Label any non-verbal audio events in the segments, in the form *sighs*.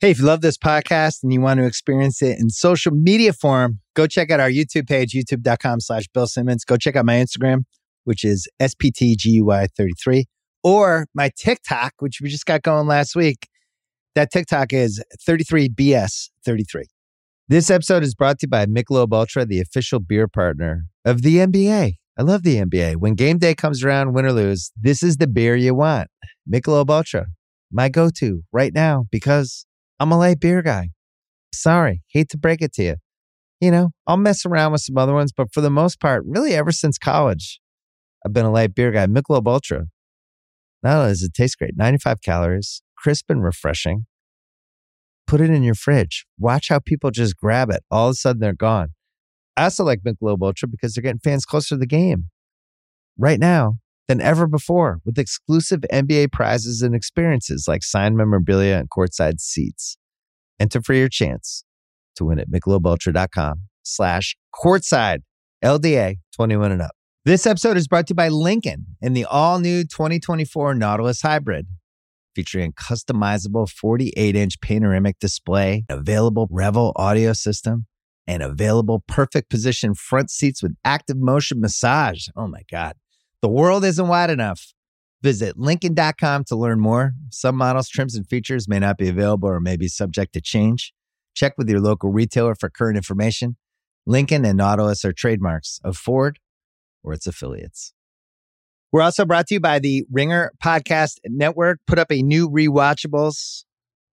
Hey, if you love this podcast and you want to experience it in social media form, go check out our YouTube page, youtube.com slash Bill Simmons. Go check out my Instagram, which is SPTGUY33, or my TikTok, which we just got going last week. That TikTok is 33BS33. This episode is brought to you by Michelob Ultra, the official beer partner of the NBA. I love the NBA. When game day comes around, win or lose, this is the beer you want. Michelob Ultra, my go-to right now because I'm a light beer guy. Sorry, hate to break it to you. You know, I'll mess around with some other ones, but for the most part, really ever since college, I've been a light beer guy. Michelob Ultra. Not only does it taste great, 95 calories, crisp and refreshing. Put it in your fridge. Watch how people just grab it. All of a sudden, they're gone. I also like Michelob Ultra because they're getting fans closer to the game right now than ever before with exclusive NBA prizes and experiences like signed memorabilia and courtside seats. Enter for your chance to win at michelobultra.com slash courtside LDA 21 and up. This episode is brought to you by Lincoln and the all new 2024 Nautilus Hybrid featuring a customizable 48 inch panoramic display, available Revel audio system, and available perfect position front seats with active motion massage. Oh my God. The world isn't wide enough. Visit Lincoln.com to learn more. Some models, trims, and features may not be available or may be subject to change. Check with your local retailer for current information. Lincoln and Nautilus are trademarks of Ford or its affiliates. We're also brought to you by the Ringer Podcast Network. Put up a new rewatchables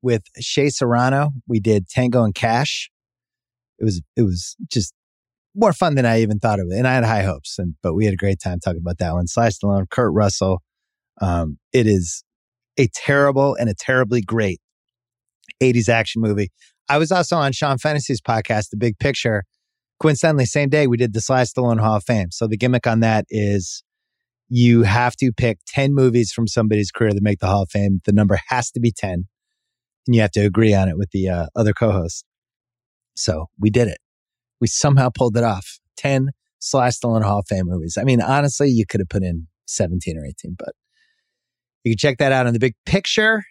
with Shea Serrano. We did Tango and Cash. It was it was just more fun than I even thought of it. And I had high hopes, and but we had a great time talking about that one. Sly Stallone, Kurt Russell. Um, it is a terrible and a terribly great 80s action movie. I was also on Sean Fennessy's podcast, The Big Picture. Coincidentally, same day we did the Sly Stallone Hall of Fame. So the gimmick on that is you have to pick 10 movies from somebody's career that make the Hall of Fame. The number has to be 10, and you have to agree on it with the uh, other co host. So we did it we somehow pulled it off. 10 Sly Stallone Hall of Fame movies. I mean, honestly, you could have put in 17 or 18, but you can check that out on the big picture.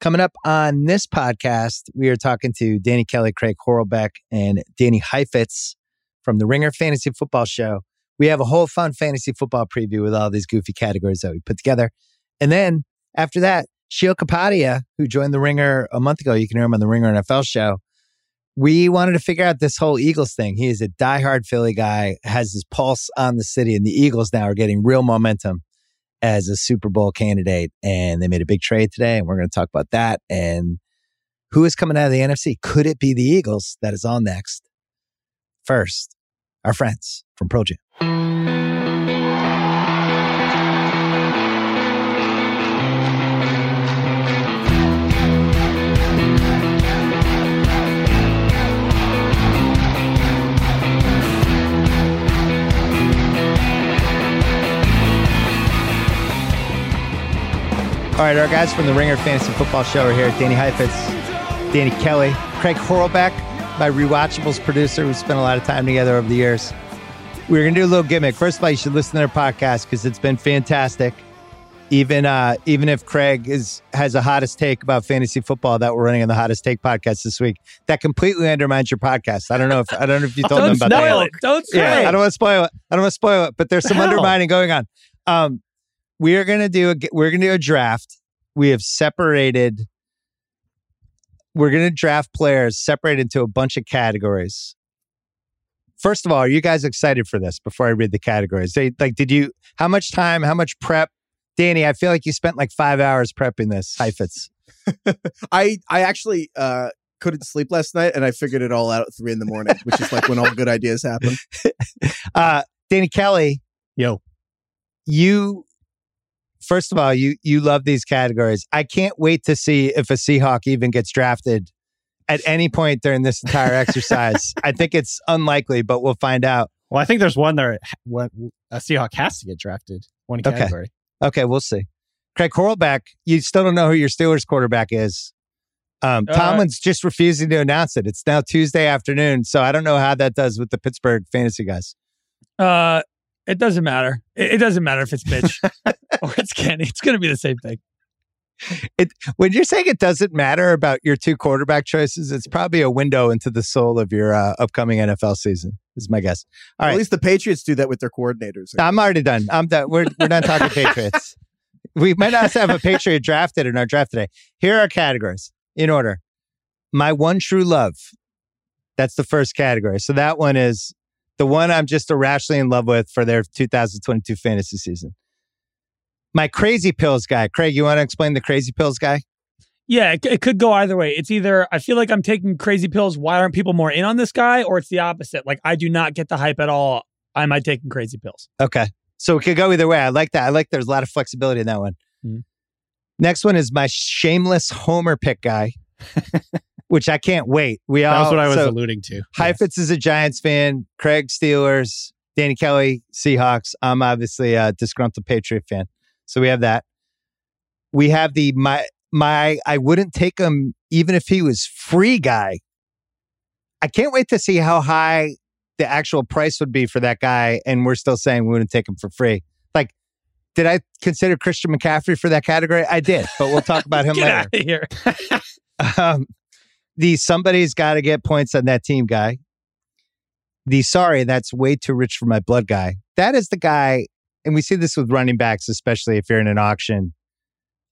Coming up on this podcast, we are talking to Danny Kelly, Craig Horlbeck, and Danny Heifetz from the Ringer Fantasy Football Show. We have a whole fun fantasy football preview with all these goofy categories that we put together. And then after that, Sheil Kapadia, who joined the Ringer a month ago, you can hear him on the Ringer NFL show, we wanted to figure out this whole Eagles thing. He is a diehard Philly guy, has his pulse on the city, and the Eagles now are getting real momentum as a Super Bowl candidate. And they made a big trade today, and we're going to talk about that and who is coming out of the NFC. Could it be the Eagles? That is all next. First, our friends from Pearl Jam. Right, our guys from the Ringer Fantasy Football Show are here. Danny Heifetz, Danny Kelly, Craig Horlbeck, my rewatchables producer. We spent a lot of time together over the years. We're gonna do a little gimmick. First of all, you should listen to their podcast because it's been fantastic. Even uh, even if Craig is has a hottest take about fantasy football that we're running on the hottest take podcast this week, that completely undermines your podcast. I don't know if I don't know if you told *laughs* them about spoil that. it. Don't spoil Yeah, it. I don't want to spoil it. I don't want to spoil it, but there's some Hell. undermining going on. Um, we are gonna do a we're gonna do a draft. We have separated. We're gonna draft players separated into a bunch of categories. First of all, are you guys excited for this? Before I read the categories, they, like, did you? How much time? How much prep? Danny, I feel like you spent like five hours prepping this. Heifetz. *laughs* I I actually uh couldn't sleep last night and I figured it all out at three in the morning, which is like when all good ideas happen. *laughs* Uh, Danny Kelly, Yo. you first of all, you you love these categories. I can't wait to see if a Seahawk even gets drafted at any point during this entire exercise. *laughs* I think it's unlikely, but we'll find out. Well, I think there's one there. What a Seahawk has to get drafted. One Okay. category. Okay, we'll see. Craig Horlbeck, you still don't know who your Steelers quarterback is. Um, Uh, Tomlin's just refusing to announce it. It's now Tuesday afternoon, so I don't know how that does with the Pittsburgh fantasy guys. Uh, it doesn't matter. It, it doesn't matter if it's Mitch *laughs* *laughs* or it's Kenny. It's going to be the same thing. it when you're saying it doesn't matter about your two quarterback choices, it's probably a window into the soul of your uh, upcoming NFL season. Is my guess. All right, At least the Patriots do that with their coordinators. I'm already done. I'm done. We're we're not talking *laughs* Patriots. We might not have a Patriot drafted in our draft today. Here are categories in order. My one true love. That's the first category. So that one is the one I'm just irrationally in love with for their 2022 fantasy season. My crazy pills guy. Craig, you want to explain the crazy pills guy? Yeah, it, it could go either way. It's either I feel like I'm taking crazy pills. Why aren't people more in on this guy? Or it's the opposite. Like I do not get the hype at all. Am I taking crazy pills? Okay. So it could go either way. I like that. I like there's a lot of flexibility in that one. Mhm. Next one is my shameless Homer pick guy, *laughs* which I can't wait. We That all was what I was so alluding to. Heifetz is a Giants fan, Craig Steelers, Danny Kelly Seahawks. I'm obviously a disgruntled Patriot fan. So we have that. We have the my my I wouldn't take him even if he was free guy. I can't wait to see how high the actual price would be for that guy, and we're still saying we wouldn't take him for free. Like, did I consider Christian McCaffrey for that category? I did, but we'll talk about him *laughs* Get later. here. *laughs* Um, the somebody's got to get points on that team guy. The sorry, that's way too rich for my blood guy. That is the guy, and we see this with running backs, especially if you're in an auction.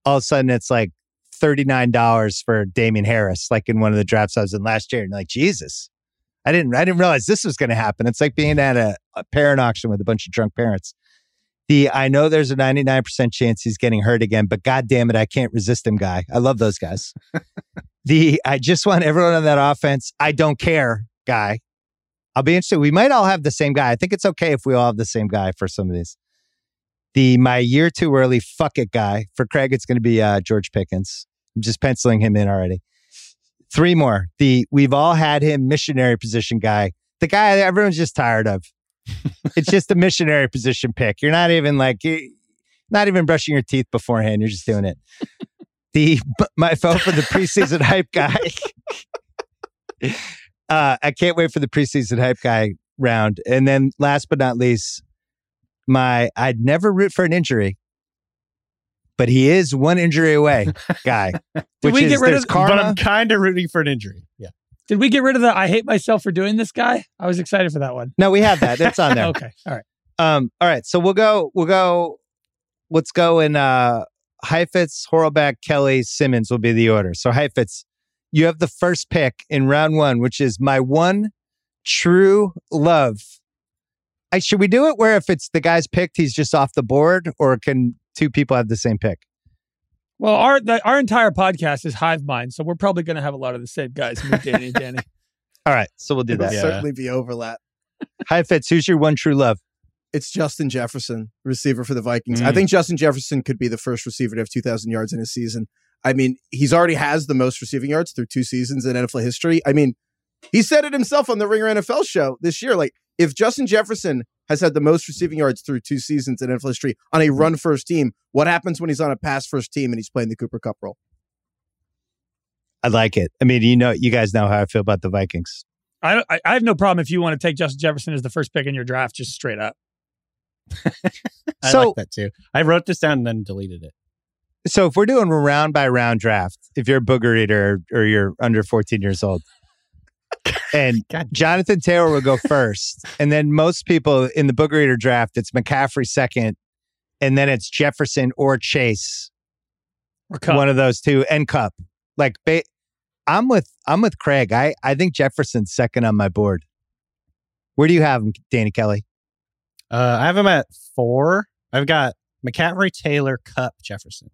All of a sudden, it's like $39 for Damien Harris, like in one of the drafts I was in last year. And like, Jesus, I didn't, I didn't realize this was going to happen. It's like being at a, a parent auction with a bunch of drunk parents. The I know there's a 99% chance he's getting hurt again, but God damn it, I can't resist him guy. I love those guys. *laughs* the I just want everyone on that offense. I don't care guy. I'll be interested. We might all have the same guy. I think it's okay if we all have the same guy for some of these. The my year too early fuck it guy for Craig. It's going to be uh, George Pickens. I'm just penciling him in already. Three more. The we've all had him missionary position guy. The guy that everyone's just tired of. *laughs* it's just a missionary position pick. You're not even like not even brushing your teeth beforehand. You're just doing it. The my vote for the preseason hype guy. *laughs* uh, I can't wait for the preseason hype guy round. And then last but not least, my I'd never root for an injury, but he is one injury away *laughs* guy. which we is, get rid there's of- karma. But I'm kind of rooting for an injury. Yeah. Did we get rid of the I hate myself for doing this guy? I was excited for that one. no, we have that. It's on there. *laughs* Okay. All right. Um, all right, so we'll go. We'll go. Let's go in. Uh, Heifetz, Horlbeck, Kelly, Simmons will be the order. So Heifetz, you have the first pick in round one, which is my one true love. I, should we do it where if it's the guy's picked, he's just off the board, or can two people have the same pick? Well, our the, our entire podcast is hive mind, so we're probably going to have a lot of the same guys. Me, *laughs* Danny, and Danny. All right, so we'll do It'll that. Yeah. certainly be overlap. Heifetz, who's your one true love? It's Justin Jefferson, receiver for the Vikings. Mm. I think Justin Jefferson could be the first receiver to have 2,000 yards in a season. I mean, he's already has the most receiving yards through two seasons in NFL history. I mean, he said it himself on the Ringer NFL show this year. Like, if Justin Jefferson has had the most receiving yards through two seasons in NFL history on a mm-hmm. run first team, what happens when he's on a pass first team and he's playing the Cooper Kupp role? I like it. I mean, you know, you guys know how I feel about the Vikings. I, I I have no problem if you want to take Justin Jefferson as the first pick in your draft, just straight up. *laughs* I So- like that too. I wrote this down and then deleted it. So if we're doing round by round draft, if you're a booger eater or you're under 14 years old, *laughs* and God. Jonathan Taylor will go first, *laughs* and then most people in the booger reader draft, it's McCaffrey second, and then it's Jefferson or Chase, Or Kupp. one of those two, and Kupp. Like, ba- I'm with I'm with Craig. I I think Jefferson's second on my board. Where do you have him, Danny Kelly? Uh, I have him at four. I've got McCaffrey, Taylor, Kupp, Jefferson.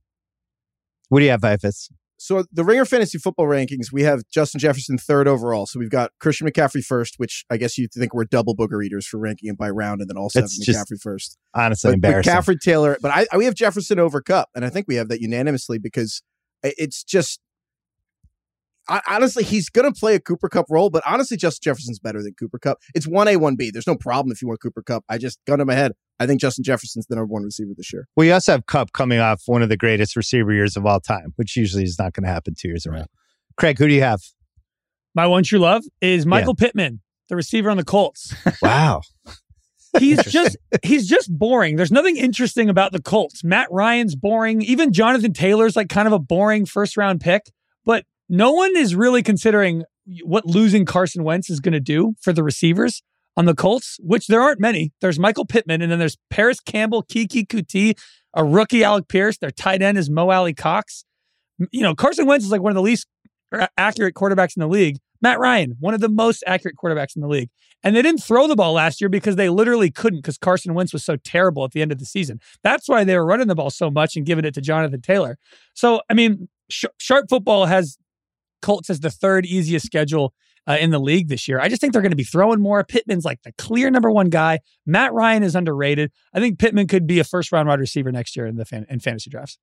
What do you have, Heifetz? So the Ringer Fantasy Football rankings, we have Justin Jefferson third overall. So we've got Christian McCaffrey first, which I guess you think we're double booger eaters for ranking him by round, and then also It's just McCaffrey first. Honestly, But embarrassing. McCaffrey, Taylor, but I, I- we have Jefferson over Kupp, and I think we have that unanimously because it's just. I, honestly, he's going to play a Cooper Kupp role, but honestly, Justin Jefferson's better than Cooper Kupp. It's one A, one B. There's no problem if you want Cooper Kupp. I just gun to my head. I think Justin Jefferson's the number one receiver this year. We also have Kupp coming off one of the greatest receiver years of all time, which usually is not going to happen two years in a row. Craig, who do you have? My one true love is Michael Pittman, the receiver on the Colts. *laughs* Wow. he's just he's just boring. There's nothing interesting about the Colts. Matt Ryan's boring. Even Jonathan Taylor's like kind of a boring first round pick. But no one is really considering what losing Carson Wentz is going to do for the receivers on the Colts, which there aren't many. There's Michael Pittman, and then there's Parris Campbell, Keke Coutee, a rookie Alec Pierce. Their tight end is Mo Alie-Cox. You know, Carson Wentz is like one of the least accurate quarterbacks in the league. Matt Ryan, one of the most accurate quarterbacks in the league. And they didn't throw the ball last year because they literally couldn't because Carson Wentz was so terrible at the end of the season. That's why they were running the ball so much and giving it to Jonathan Taylor. So, I mean, Sh- Sharp Football has Colts as the third easiest schedule uh, in the league this year. I just think they're going to be throwing more. Pittman's like the clear number one guy. Matt Ryan is underrated. I think Pittman could be a first round wide receiver next year in the fan- in fantasy drafts.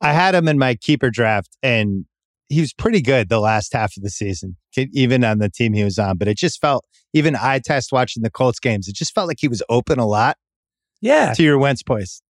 I had him in my keeper draft, and he was pretty good the last half of the season, even on the team he was on. But it just felt, even I test watching the Colts games, it just felt like he was open a lot. Yeah. To your Wentz points.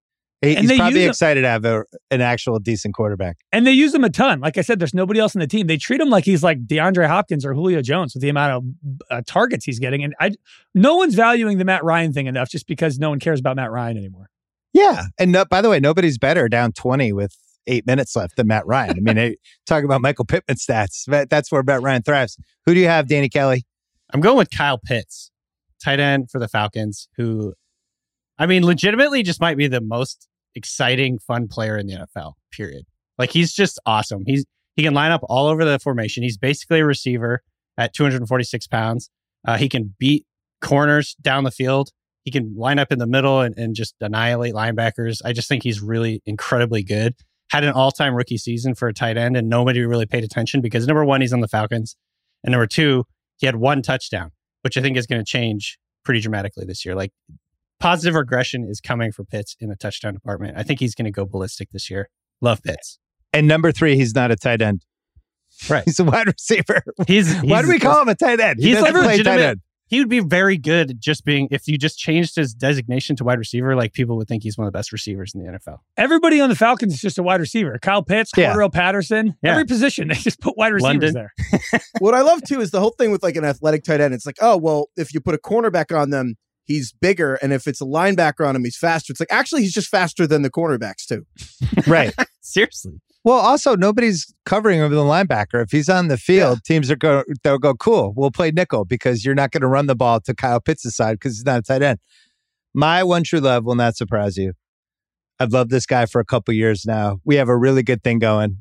He, he's probably excited to have a, an actual decent quarterback. And they use him a ton. Like I said, there's nobody else in the team. They treat him like he's like DeAndre Hopkins or Julio Jones with the amount of uh, targets he's getting. And I, no one's valuing the Matt Ryan thing enough just because no one cares about Matt Ryan anymore. Yeah. And no, by the way, nobody's better down 20 with eight minutes left than Matt Ryan. I mean, *laughs* hey, talking about Michael Pittman stats, that's where Matt Ryan thrives. Who do you have, Danny Kelly? I'm going with Kyle Pitts, tight end for the Falcons, who, I mean, legitimately just might be the most exciting, fun player in the NFL, period. Like he's just awesome. He's he can line up all over the formation. He's basically a receiver at 246 pounds. Uh, he can beat corners down the field. He can line up in the middle and, and just annihilate linebackers. I just think he's really incredibly good had an all time rookie season for a tight end, and nobody really paid attention because number one, he's on the Falcons. And number two, he had one touchdown, which I think is going to change pretty dramatically this year. Like positive regression is coming for Pitts in the touchdown department. I think he's going to go ballistic this year. Love Pitts. And number three, he's not a tight end. Right. *laughs* He's a wide receiver. He's, he's *laughs* Why do we call him a tight end? He he's like legitimate he would be very good just being if you just changed his designation to wide receiver, like people would think he's one of the best receivers in the NFL. Everybody on the Falcons is just a wide receiver. Kyle Pitts, yeah. Cordarrelle Patterson, yeah. every position *laughs* they just put wide receivers London. there. what I love too is the whole thing with like an athletic tight end. It's like, oh well, if you put a cornerback on them, he's bigger, and if it's a linebacker on him, he's faster. It's like actually he's just faster than the cornerbacks too. *laughs* right. *laughs* Seriously. Well, also nobody's covering over the linebacker. If he's on the field, yeah. teams are go they'll go cool. We'll play nickel because you're not going to run the ball to Kyle Pitts' side because he's not a tight end. My one true love will not surprise you. I've loved this guy for a couple years now. We have a really good thing going.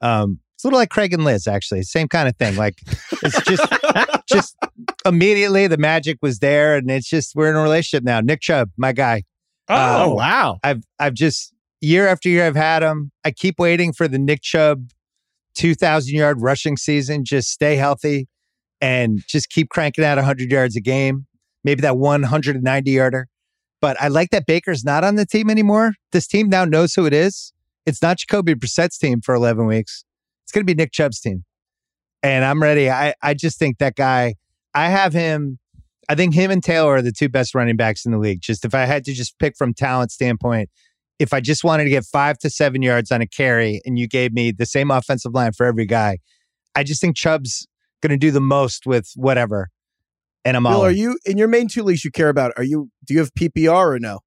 Um, it's a little like Craig and Liz, actually. Same kind of thing. Like it's just *laughs* just immediately the magic was there, and it's just we're in a relationship now. Nick Chubb, my guy. Oh uh, wow! I've I've just year after year I've had him. I keep waiting for the Nick Chubb 2,000 yard rushing season. Just stay healthy and just keep cranking out 100 yards a game. Maybe that 190 yarder. But I like that Baker's not on the team anymore. This team now knows who it is. It's not Jacoby Brissett's team for 11 weeks. It's going to be Nick Chubb's team. And I'm ready. I, I just think that guy, I have him. I think him and Taylor are the two best running backs in the league. Just if I had to just pick from talent standpoint, if I just wanted to get five to seven yards on a carry and you gave me the same offensive line for every guy, I just think Chubb's going to do the most with whatever. And I'm Bill, all. Are you in your main two leagues you care about? Are you do you have PPR or no?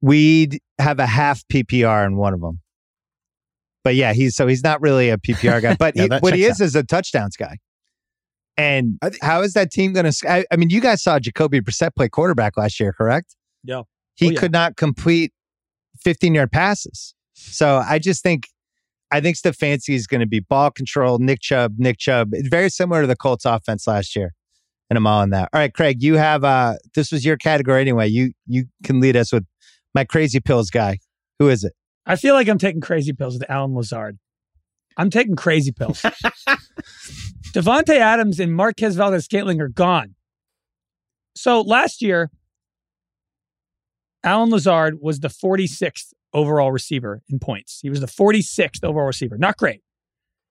We'd have a half PPR in one of them. But yeah, he's so he's not really a PPR guy, but *laughs* yeah, he, what he is out. is a touchdowns guy. And th- how is that team going to? I mean, you guys saw Jacoby Brissett play quarterback last year, correct? Yeah. He oh, yeah. could not complete 15 yard passes. So I just think, I think Stefanski is going to be ball control, Nick Chubb, Nick Chubb. It's very similar to the Colts offense last year. And I'm all in that. All right, Craig, you have, uh, this was your category anyway. You, you can lead us with my crazy pills guy. Who is it? I feel like I'm taking crazy pills with Allen Lazard. I'm taking crazy pills. *laughs* Davante Adams and Marquez Valdes Scantling are gone. So last year, Allen Lazard was the 46th overall receiver in points. He was the 46th overall receiver. Not great.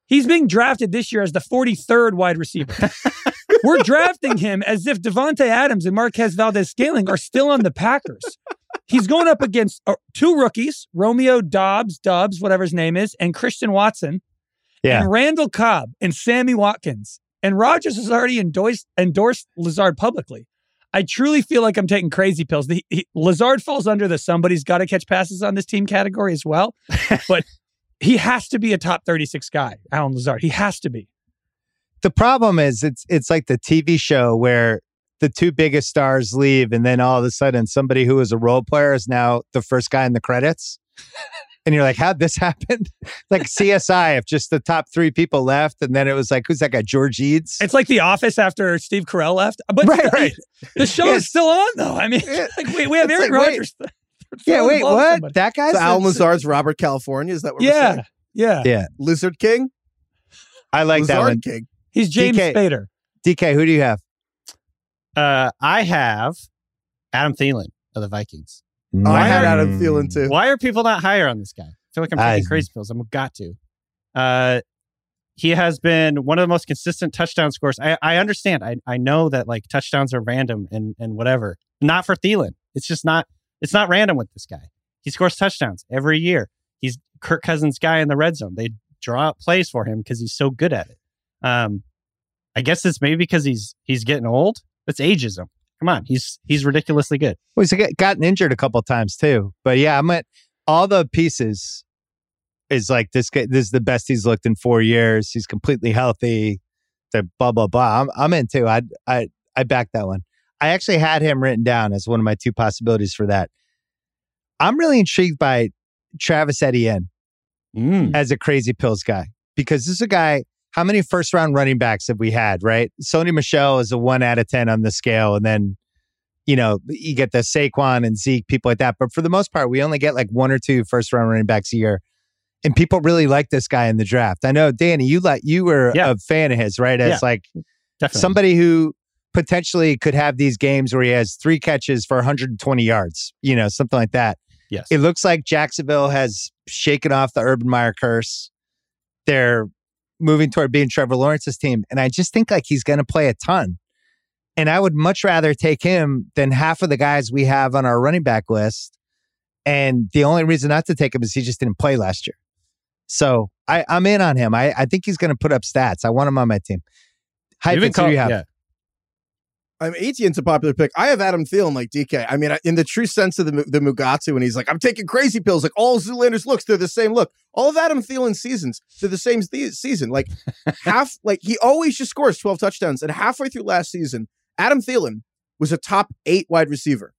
He's being drafted this year as the 43rd wide receiver. *laughs* We're drafting him as if Davante Adams and Marquez Valdes Scantling are still on the Packers. He's going up against uh, two rookies, Romeo Dobbs, Dubs, whatever his name is, and Christian Watson, yeah. and Randall Cobb and Sammy Watkins. And Rodgers has already endorsed, endorsed Lazard publicly. I truly feel like I'm taking crazy pills. The, he, Lazard falls under the somebody's got to catch passes on this team category as well, *laughs* but he has to be a top 36 guy, Allen Lazard. He has to be. The problem is it's it's like the TV show where the two biggest stars leave and then all of a sudden somebody who was a role player is now the first guy in the credits. *laughs* and you're like, how'd this happen? *laughs* like CSI, if just the top three people left, and then it was like, who's that guy? George Eads. It's like The Office after Steve Carell left. But right, right. The show Yes. is still on though. I mean, *laughs* like, we, we have It's Eric like, wait. Yeah, wait, what? somebody. That guy's So Allen the- Robert California. Is that what we're Yeah, saying? yeah. Yeah, Lizard King? I like that one. King. He's James DK. Spader. DK, who do you have? Uh, I have Adam Thielen of the Vikings. Oh, I had Mm. Adam Thielen too. Why are people not higher on this guy? I feel like I'm I- taking crazy pills. I'm got to. Uh, he has been one of the most consistent touchdown scores. I, I understand. I, I know that like touchdowns are random and and whatever. Not for Thielen. It's just not. It's not random with this guy. He scores touchdowns every year. He's Kirk Cousins' guy in the red zone. They draw up plays for him because he's so good at it. Um, I guess it's maybe because he's he's getting old. It's ageism. Come on, he's he's ridiculously good. Well, he's gotten injured a couple times too. But yeah, I'm at all the pieces is like this guy this is the best he's looked in four years. He's completely healthy. The blah blah blah. I'm I'm into. I I I back that one. I actually had him written down as one of my two possibilities for that. I'm really intrigued by Travis Etienne mm. as a crazy pills guy because this is a guy. How many first round running backs have we had? Right, Sony Michel is a one out of ten on the scale, and then you know you get the Saquon and Zeke, people like that. But for the most part, we only get like one or two first round running backs a year, and people really like this guy in the draft. I know, Danny, you like you were Yeah. a fan of his, right? As Yeah. like Definitely. somebody who potentially could have these games where he has three catches for 120 yards, you know, something like that. yes. It looks like Jacksonville has shaken off the Urban Meyer curse. They're moving toward being Trevor Lawrence's team. And I just think like he's going to play a ton. And I would much rather take him than half of the guys we have on our running back list. And the only reason not to take him is he just didn't play last year. So I, I'm in on him. I, I think he's going to put up stats. I want him on my team. Hi, Even who do call- you have? yeah. I'm Etienne's a popular pick. I have Adam Thielen like DK. I mean, in the true sense of the the Mugatu, when he's like, I'm taking crazy pills. Like all Zoolander's looks, they're the same look. All of Adam Thielen's seasons, they're the same th- season. Like *laughs* half, like he always just scores 12 touchdowns. And halfway through last season, Adam Thielen was a top eight wide receiver.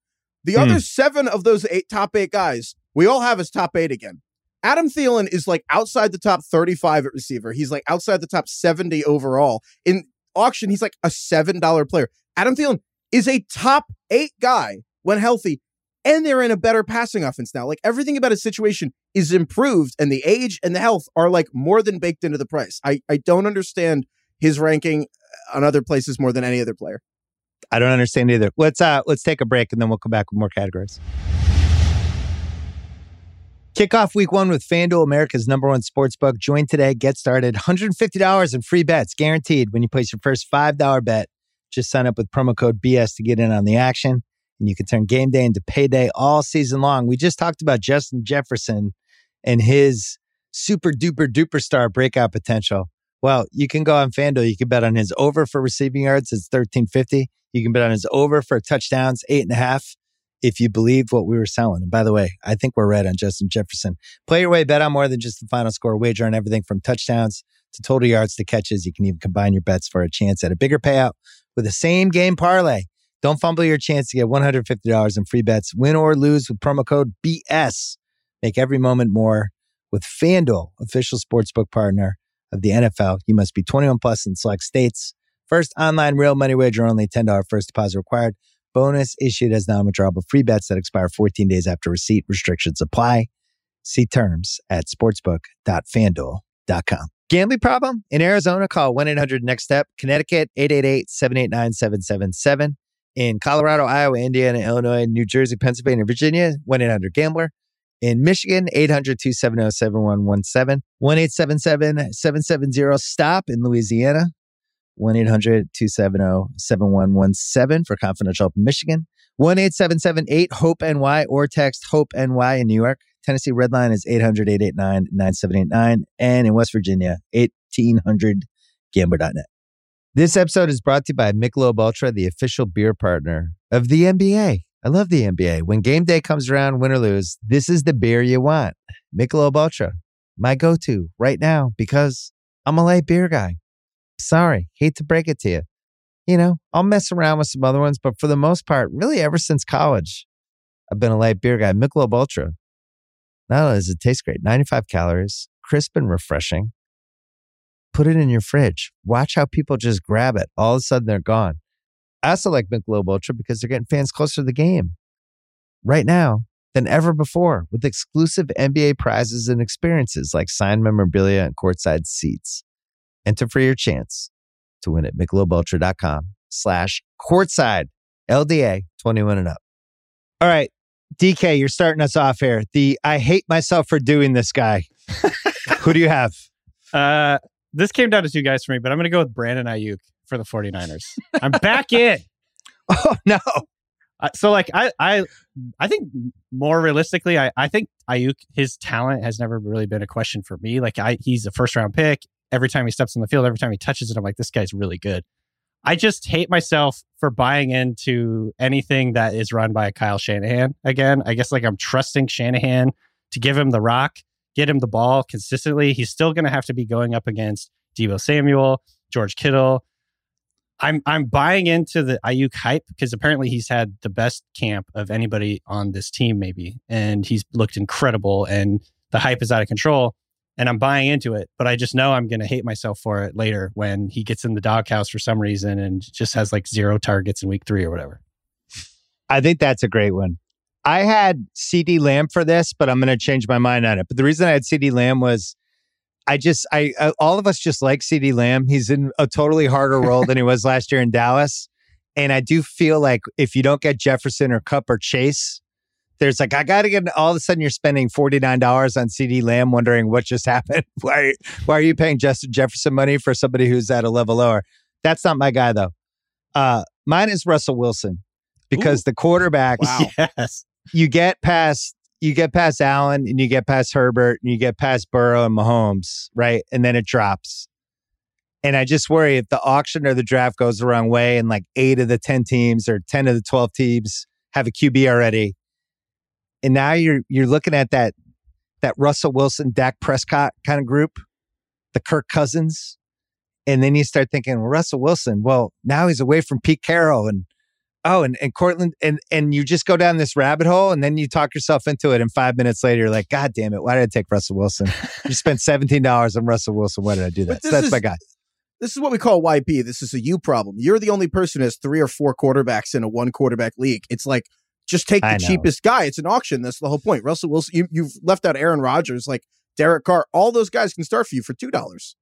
The Hmm. other seven of those eight top eight guys, we all have as top eight again. Adam Thielen is like outside the top 35 at receiver. He's like outside the top 70 overall. In auction, he's like a $7 player. Adam Thielen is a top eight guy when healthy, and they're in a better passing offense now. Like everything about his situation is improved, and the age and the health are like more than baked into the price. I, I don't understand his ranking on other places more than any other player. I don't understand either. Let's uh let's take a break and then we'll come back with more categories. Kick off week one with FanDuel, America's number one sports book. Join today, get started. $150 in free bets guaranteed when you place your first $5 bet. Just sign up with promo code BS to get in on the action. And you can turn game day into payday all season long. We just talked about Justin Jefferson and his super duper duper star breakout potential. Well, you can go on FanDuel. You can bet on his over for receiving yards. It's 1350. You can bet on his over for touchdowns, eight and a half, if you believe what we were selling. And by the way, I think we're right on Justin Jefferson. Play your way, bet on more than just the final score, wager on everything from touchdowns to total yards to catches. You can even combine your bets for a chance at a bigger payout with the same game parlay. Don't fumble your chance to get $150 in free bets. Win or lose with promo code BS. Make every moment more with FanDuel, official sportsbook partner of the NFL. You must be 21 plus in select states. First online real money wager only $10 first deposit required. Bonus issued as non-withdrawable free bets that expire 14 days after receipt. Restrictions apply. See terms at sportsbook.fanduel.com. Gambling problem? In Arizona, call 1-800-NEXT-STEP. Connecticut, 888-789-777. In Colorado, Iowa, Indiana, Illinois, New Jersey, Pennsylvania, Virginia, 1-800-GAMBLER. In Michigan, 800-270-7117. 1-877-770-STOP in Louisiana. 1-800-270-7117 for confidential help in Michigan. 1-877-8-HOPE-NY or text HOPE-NY in New York. Tennessee Red Line is 800-889-9789. And in West Virginia, 1800-GAMBLER.net. This episode is brought to you by Michelob Ultra, the official beer partner of the NBA. I love the NBA. When game day comes around, win or lose, this is the beer you want. Michelob Ultra, my go-to right now because I'm a light beer guy. Sorry, hate to break it to you. You know, I'll mess around with some other ones, but for the most part, really ever since college, I've been a light beer guy. Michelob Ultra. Not only does it taste great, 95 calories, crisp and refreshing. Put it in your fridge. Watch how people just grab it. All of a sudden, they're gone. I also like Michelob Ultra because they're getting fans closer to the game right now than ever before with exclusive NBA prizes and experiences like signed memorabilia and courtside seats. Enter for your chance to win at michelobultra.com slash courtside LDA 21 and up. All right, DK, you're starting us off here. The I hate myself for doing this guy. *laughs* Who do you have? Uh, this came down to two guys for me, but I'm going to go with Brandon Aiyuk for the 49ers. I'm back in. *laughs* Oh no. Uh, so like I I I think more realistically, I I think Aiyuk his talent has never really been a question for me. Like I he's a first round pick. Every time he steps on the field, every time he touches it, I'm like, this guy's really good. I just hate myself for buying into anything that is run by Kyle Shanahan. Again, I guess like I'm trusting Shanahan to give him the rock, get him the ball consistently. He's still going to have to be going up against Deebo Samuel, George Kittle. I'm I'm buying into the Aiyuk hype because apparently he's had the best camp of anybody on this team, maybe, and he's looked incredible, and the hype is out of control. And I'm buying into it, but I just know I'm going to hate myself for it later when he gets in the doghouse for some reason and just has like zero targets in week three or whatever. I think that's a great one. I had CeeDee Lamb for this, but I'm going to change my mind on it. But the reason I had CeeDee Lamb was I just, I, I all of us just like CeeDee Lamb. He's in a totally harder role than he was *laughs* last year in Dallas. And I do feel like if you don't get Jefferson or Kupp or Chase, there's like, I got to get, all of a sudden you're spending $49 on CeeDee Lamb, wondering what just *laughs* happened. why, why are you paying Justin Jefferson money for somebody who's at a level lower? That's not my guy, though. Uh, mine is Russell Wilson because Ooh. the quarterback, Wow. *laughs* Yes. you get past you get past Allen and you get past Herbert and you get past Burrow and Mahomes, right? And then it drops. And I just worry if the auction or the draft goes the wrong way and like eight of the 10 teams or 10 of the 12 teams have a QB already. And now you're you're looking at that that Russell Wilson, Dak Prescott kind of group, the Kirk Cousins. And then you start thinking, well, Russell Wilson, well, now he's away from Pete Carroll and oh, and, and Courtland, and and you just go down this rabbit hole, and then you talk yourself into it, and five minutes later, you're like, God damn it, why did I take Russell Wilson? you *laughs* spent seventeen dollars on Russell Wilson. Why did I do that? So that's is- my guy. This is what we call YP. This is a you problem. You're the only person who has three or four quarterbacks in a one quarterback league. It's like just take the cheapest guy. It's an auction. That's the whole point. Russell Wilson. You, you've left out Aaron Rodgers, like Derek Carr. All those guys can start for you for two dollars.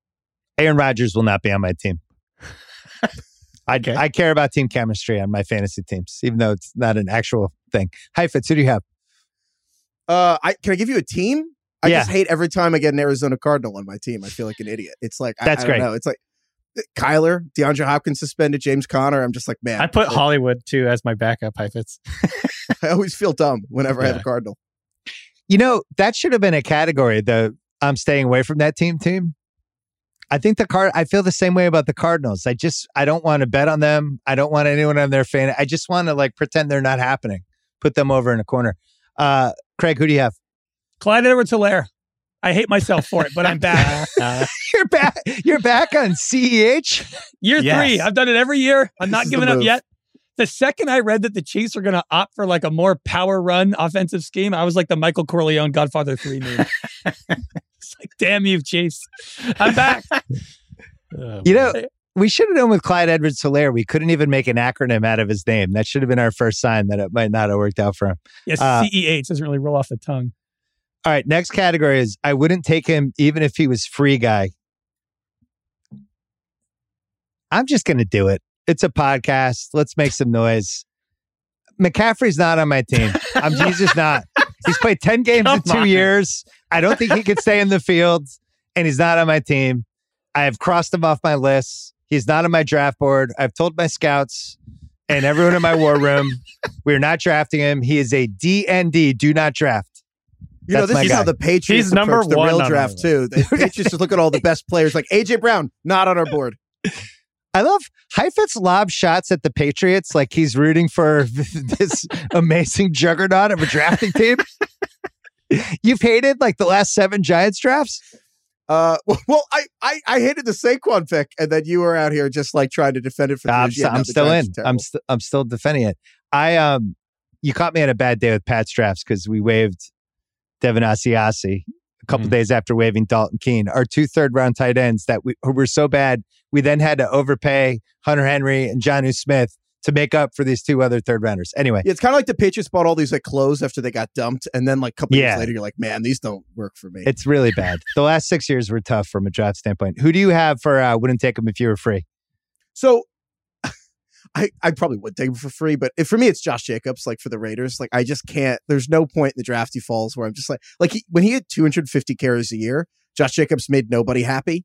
Aaron Rodgers will not be on my team. *laughs* I Okay. I care about team chemistry on my fantasy teams, even though it's not an actual thing. Heifetz, who do you have? Uh, I can I give you a team? I Yeah. just hate every time I get an Arizona Cardinal on my team. I feel like an idiot. It's like I- That's I, don't great. Know. It's like Kyler, DeAndre Hopkins suspended, James Conner. I'm just like, man, I put Hollywood too as my backup Heifetz. *laughs* I always feel dumb whenever I have a Cardinal. You know, that should have been a category, the I'm staying away from that team team. I think the card I feel the same way about the Cardinals. I just I don't want to bet on them. I don't want anyone on their fan. I just want to like pretend they're not happening. Put them over in a corner. Uh Craig, who do you have? Clyde Edwards Helaire. I hate myself for it, but I'm back. *laughs* *laughs* You're back you're back on E CEH. Year Yes. three. I've done it every year. I'm not is giving up yet. The second I read that the Chiefs are going to opt for like a more power run offensive scheme, I was like the Michael Corleone Godfather 3 meme. *laughs* it's like, damn you, Chiefs. I'm back. oh, You know, we should have known with Clyde Edwards Helaire. We couldn't even make an acronym out of his name. That should have been our first sign that it might not have worked out for him. Yes, Uh, CEH doesn't really roll off the tongue. All right, next category is I wouldn't take him even if he was free guy. I'm just going to do it. It's a podcast. Let's make some noise. McCaffrey's not on my team. I'm *laughs* he's just not. He's played 10 games in two on. years. I don't think he could stay in the field, and he's not on my team. I have crossed him off my list. He's not on my draft board. I've told my scouts and everyone in my war room we're not drafting him. He is a DND, do not draft. You know, this is guy. how the Patriots He's number approach the one real draft too. The Patriots just look at all the best players, like AJ Brown, not on our board. I love Heifetz lob shots at the Patriots like he's rooting for *laughs* this amazing juggernaut of a drafting team. You've hated like the last seven Giants drafts. Uh, *laughs* well, I, I I hated the Saquon pick, and then you were out here just like trying to defend it for. I'm. Yeah, st- I'm still in. I'm st- I'm still defending it. I um, you caught me on a bad day with Pat's drafts because we waived Devin Asiasi a couple Mm. days after waiving Dalton Keene. Our two third round tight ends that we who were so bad, we then had to overpay Hunter Henry and Jonnu Smith to make up for these two other third rounders. Anyway, Yeah, it's kind of like the Patriots bought all these like clothes after they got dumped, and then like a couple Yeah. years later, you're like, man, these don't work for me. it's really bad. the last six years were tough from a draft standpoint. Who do you have for uh, wouldn't take them if you were free? So I, I probably would take him for free, but if, for me, it's Josh Jacobs, like for the Raiders. Like, I just can't, there's no point in the draft he falls where I'm just like, like he, when he had 250 carries a year, Josh Jacobs made nobody happy.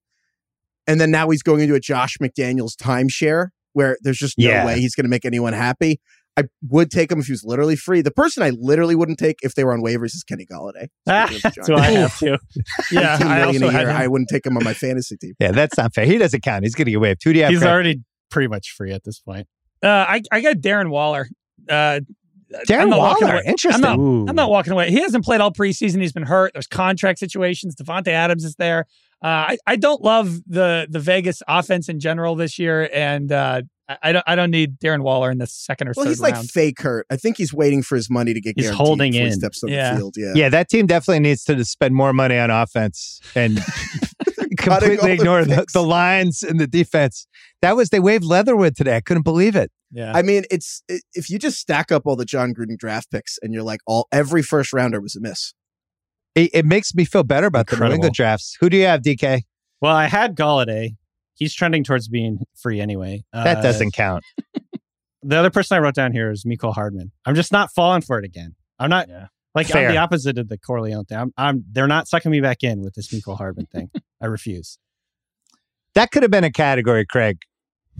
And then now he's going into a Josh McDaniels timeshare where there's just no Yeah. way he's going to make anyone happy. I would take him if he was literally free. The person I literally wouldn't take if they were on waivers is Kenny Golladay. Ah, *laughs* Speaking of the that's what I have too. *laughs* Yeah, I also year. I wouldn't take him on my fantasy team. Yeah, that's not fair. He doesn't count. He's going to get waived. Who do you have? He's Craig? already pretty much free at this point. Uh, I I got Darren Waller. Uh, Darren I'm not walking Waller. away. Interesting. I'm not, I'm not walking away. He hasn't played all preseason. He's been hurt. There's contract situations. Davante Adams is there. Uh, I, I don't love the the Vegas offense in general this year, and uh, I, I don't I don't need Darren Waller in the second or Well, third he's like round. fake hurt. I think he's waiting for his money to get He's holding before he in. steps on Yeah. the field. Yeah. Yeah, that team definitely needs to spend more money on offense and Cutting *laughs* all *laughs* completely the ignore the, the lines and the defense. That was they waived Leatherwood today. I couldn't believe it. yeah, I mean, it's it, if you just stack up all the Jon Gruden draft picks and you're like, all every first rounder was a miss. It, it makes me feel better about the New England drafts. Who do you have, DK? Well, I had Golladay. He's trending towards being free anyway. That Uh, doesn't count. *laughs* The other person I wrote down here is Mecole Hardman. I'm just not falling for it again. I'm not Yeah. Like Fair. I'm the opposite of the Corleone thing. I'm, I'm they're not sucking me back in with this Mecole Hardman thing. I refuse. That could have been a category, Craig. *laughs*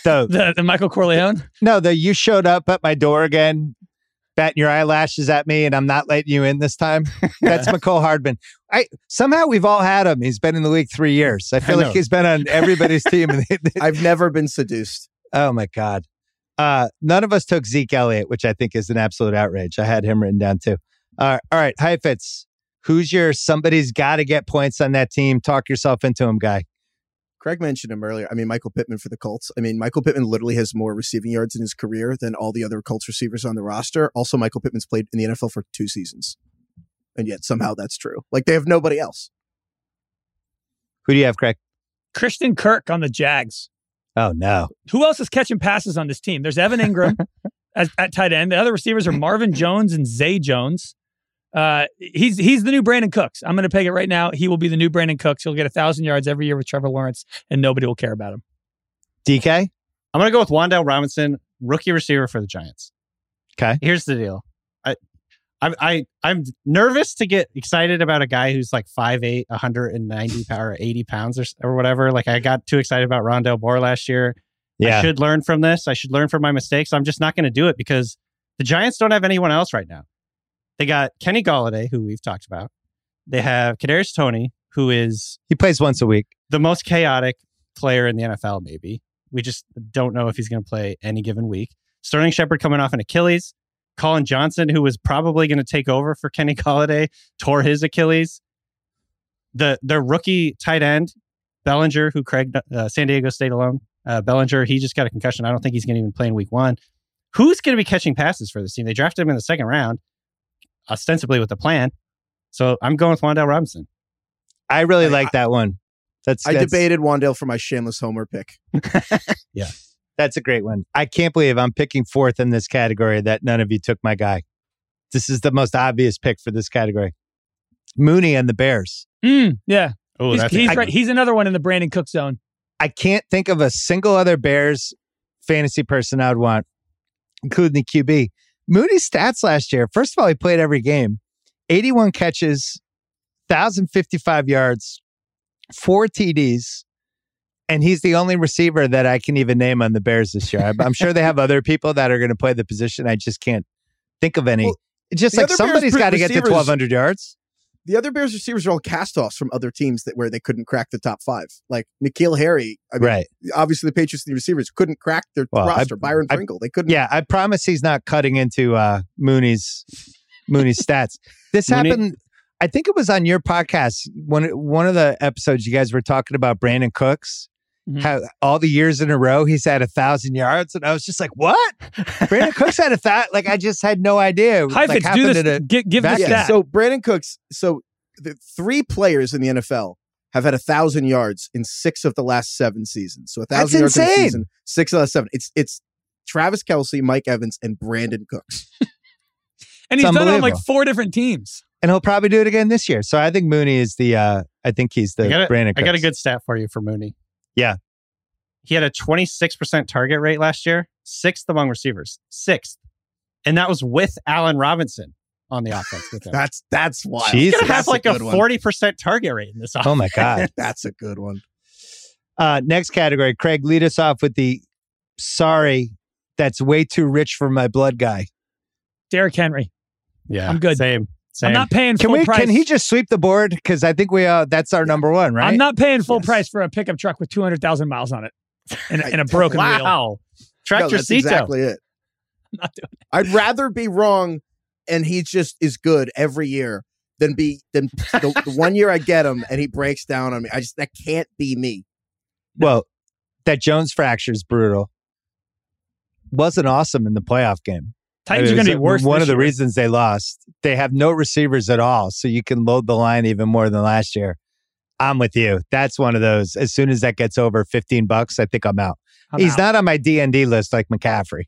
so the, the Michael Corleone. no, the you showed up at my door again, batting your eyelashes at me, and I'm not letting you in this time. *laughs* That's Mecole Hardman. I somehow we've all had him. He's been in the league three years. I feel I like he's been on everybody's *laughs* team. And they- they- I've never been seduced. Oh my God. Uh, none of us took Zeke Elliott, which I think is an absolute outrage. I had him written down too. Uh, all right. Heifetz, who's your somebody's got to get points on that team? Talk yourself into him, guy. Craig mentioned him earlier. I mean, Michael Pittman for the Colts. I mean, Michael Pittman literally has more receiving yards in his career than all the other Colts receivers on the roster. Also, Michael Pittman's played in the NFL for two seasons. And yet somehow that's true. Like they have nobody else. Who do you have, Craig? Christian Kirk on the Jags. Oh, no. Who else is catching passes on this team? There's Evan Engram *laughs* as, at tight end. The other receivers are Marvin Jones and Zay Jones. Uh, he's he's the new Brandin Cooks. I'm going to peg it right now. He will be the new Brandin Cooks. He'll get a thousand yards every year with Trevor Lawrence, and nobody will care about him. DK? I'm gonna go with Wan'Dale Robinson, rookie receiver for the Giants. Okay. Here's the deal. I I I I'm nervous to get excited about a guy who's like 5'8, 190 *laughs* power, 80 pounds or, or whatever. Like I got too excited about Rondale Moore last year. Yeah. I should learn from this. I should learn from my mistakes. I'm just not going to do it because the Giants don't have anyone else right now. They got Kenny Golladay, who we've talked about. They have Kadarius Toney, who is He plays once a week. the most chaotic player in the NFL, maybe. We just don't know if he's going to play any given week. Sterling Shepard coming off an Achilles. Collin Johnson, who was probably going to take over for Kenny Golladay, tore his Achilles. The the rookie tight end, Bellinger, who Craig uh, San Diego State alone, uh, Bellinger, he just got a concussion. I don't think he's going to even play in week one. Who's going to be catching passes for this team? They drafted him in the second round, ostensibly with a plan. So I'm going with Wan'Dale Robinson. I really I- like that one. That's, I that's, debated Wan'Dale for my shameless homer pick. *laughs* *laughs* That's a great one. I can't believe I'm picking fourth in this category that none of you took my guy. This is the most obvious pick for this category. Mooney and the Bears. Mm, yeah, Oh, he's, he's, right. he's another one in the Brandon Cook zone. I can't think of a single other Bears fantasy person I would want, including the QB. Mooney's stats last year, first of all, he played every game 81 catches, 1,055 yards, four TDs, and he's the only receiver that I can even name on the Bears this year. I'm, I'm sure they have other people that are going to play the position. I just can't think of any. Well, just like somebody's got to get to 1,200 yards. the other Bears receivers are all castoffs from other teams that where they couldn't crack the top five. Like N'Keal Harry, I mean, right. obviously the Patriots the receivers couldn't crack their Well, I- roster. Byron I- Pringle, they couldn't. Yeah, I promise he's not cutting into uh, Mooney's Mooney's *laughs* stats. This Mooney- happened. I think it was on your podcast. One one of the episodes you guys were talking about Brandin Cooks. Mhm. How all the years in a row he's had a thousand yards, and I was just like, "What?" Brandin Cooks had a thousand. Like I just had no idea. Heifetz, like, do this. at give the vacuum. stat. So Brandin Cooks, so the three players in the NFL have had a thousand yards in six of the last seven seasons. So a thousand That's yards in a season, six of the last seven. It's it's Travis Kelce, Mike Evans, and Brandin Cooks. *laughs* and he's done it on like four different teams. and he'll probably do it again this year. So I think Mooney is the. uh I think he's the I got, a, Brandon. I got a good stat for you for Mooney. Yeah. He had a 26% target rate last year, sixth among receivers, sixth. And that was with Allen Robinson on the *laughs* offense with him. That's that's wild. Jeez. He's going to have like a good 40% target rate in this offense. Oh my god. *laughs* That's a good one. Uh, next category, Craig, lead us off with the sorry, that's way too rich for my blood guy. Derrick Henry. Yeah. I'm good. Same. Same. I'm not paying Can full we? price. Can he just sweep the board? Because I think we. Uh, that's our number one, right? I'm not paying full Yes. price for a pickup truck with 200,000 miles on it and, a- and a *laughs* broken wheel. wow. No, Tractor that's Cito. exactly it. I'm *laughs* not doing it. I'd rather be wrong and he just is good every year than be than the, the one year I get him and he breaks down on me. I just that can't be me. Well, that Jones fracture is brutal. Wasn't awesome in the playoff game. Titans It are going to be worse. One of the year. reasons they lost, they have no receivers at all, so you can load the line even more than last year. I'm with you. That's one of those. As soon as that gets over 15 bucks, I think I'm out. I'm He's out. not on my D and D list like McCaffrey.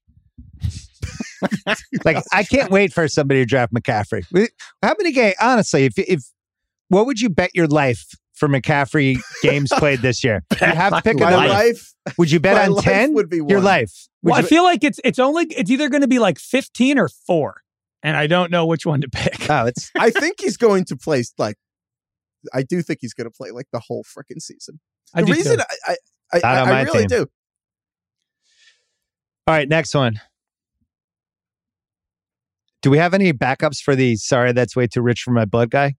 like I can't wait for somebody to draft McCaffrey. How many games? Honestly, if if what would you bet your life for McCaffrey games *laughs* played this year? You have to pick My another. life, Would you bet my on ten? would be Your life. Would Well, I feel like it's it's only it's either going to be like 15 or 4 and I don't know which one to pick. oh, it's *laughs* I think he's going to play like I do think he's going to play like the whole freaking season. I The do reason too. I I, Not I, I really team. do. all right. Next one. Do we have any backups for the sorry that's way too rich for my blood guy?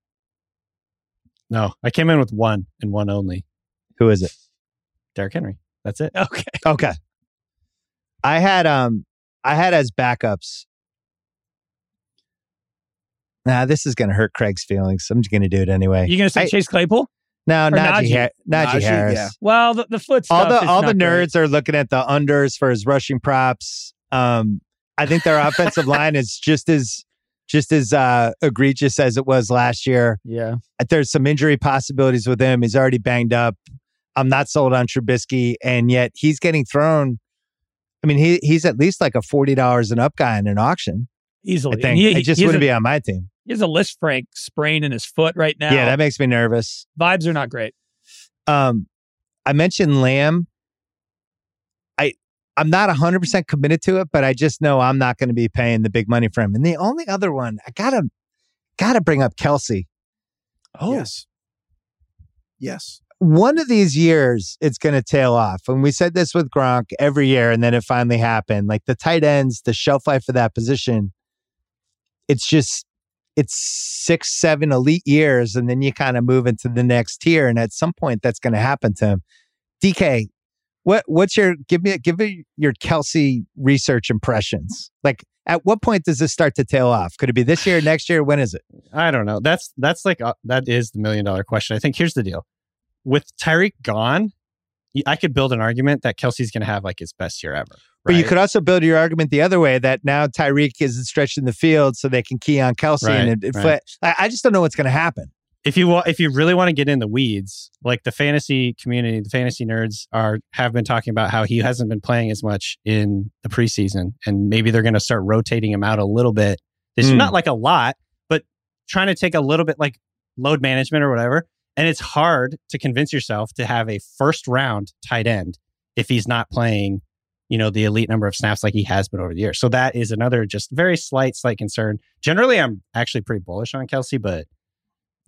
No, I came in with one and one only. Who is it? Derrick Henry. That's it. *laughs* Okay. Okay. I had um I had as backups. Nah, this is gonna hurt Craig's feelings. I'm just gonna do it anyway. You going to say I- Chase Claypool? no, Najee, Najee? Najee, Najee, Harris. yeah. Well, the, the foot All the all the not great. nerds are looking at the unders for his rushing props. Um, I think their *laughs* offensive line is just as just as uh, egregious as it was last year. Yeah. There's some injury possibilities with him. He's already banged up. I'm not sold on Trubisky, and yet he's getting thrown. I mean, he he's at least like a forty dollars and up guy in an auction. Easily. I think He, it just wouldn't a, be on my team. He has a Lisfranc sprain in his foot right now. Yeah, that makes me nervous. Vibes are not great. Um, I mentioned Lamb. I I'm not 100 percent committed to it, but I just know I'm not going to be paying the big money for him. And the only other one I gotta gotta bring up Kelce. Oh, Yes. Yes. One of these years, it's going to tail off. And we said this with Gronk every year, and then it finally happened. Like the tight ends, the shelf life for that position, it's just it's six, seven elite years, and then you kind of move into the next tier. And at some point, that's going to happen to him. DK, what what's your give me give me your Kelce research impressions? Like, at what point does this start to tail off? Could it be this year, next year? When is it? I don't know. That's that's like uh, that is the million dollar question. I think here's the deal: with Tyreek gone, I could build an argument that Kelce's going to have like his best year ever. But you could also build your argument the other way that now Tyreek isn't stretching the field, so they can key on Kelce, and Right, it, it right. I, I just don't know what's going to happen. If you if you really want to get in the weeds, like the fantasy community, the fantasy nerds are have been talking about how he hasn't been playing as much in the preseason, and maybe they're going to start rotating him out a little bit. This Hmm. not like a lot, but trying to take a little bit like load management or whatever. And it's hard to convince yourself to have a first round tight end if he's not playing, you know, the elite number of snaps like he has been over the years. So that is another just very slight, slight concern. Generally, I'm actually pretty bullish on Kelce, but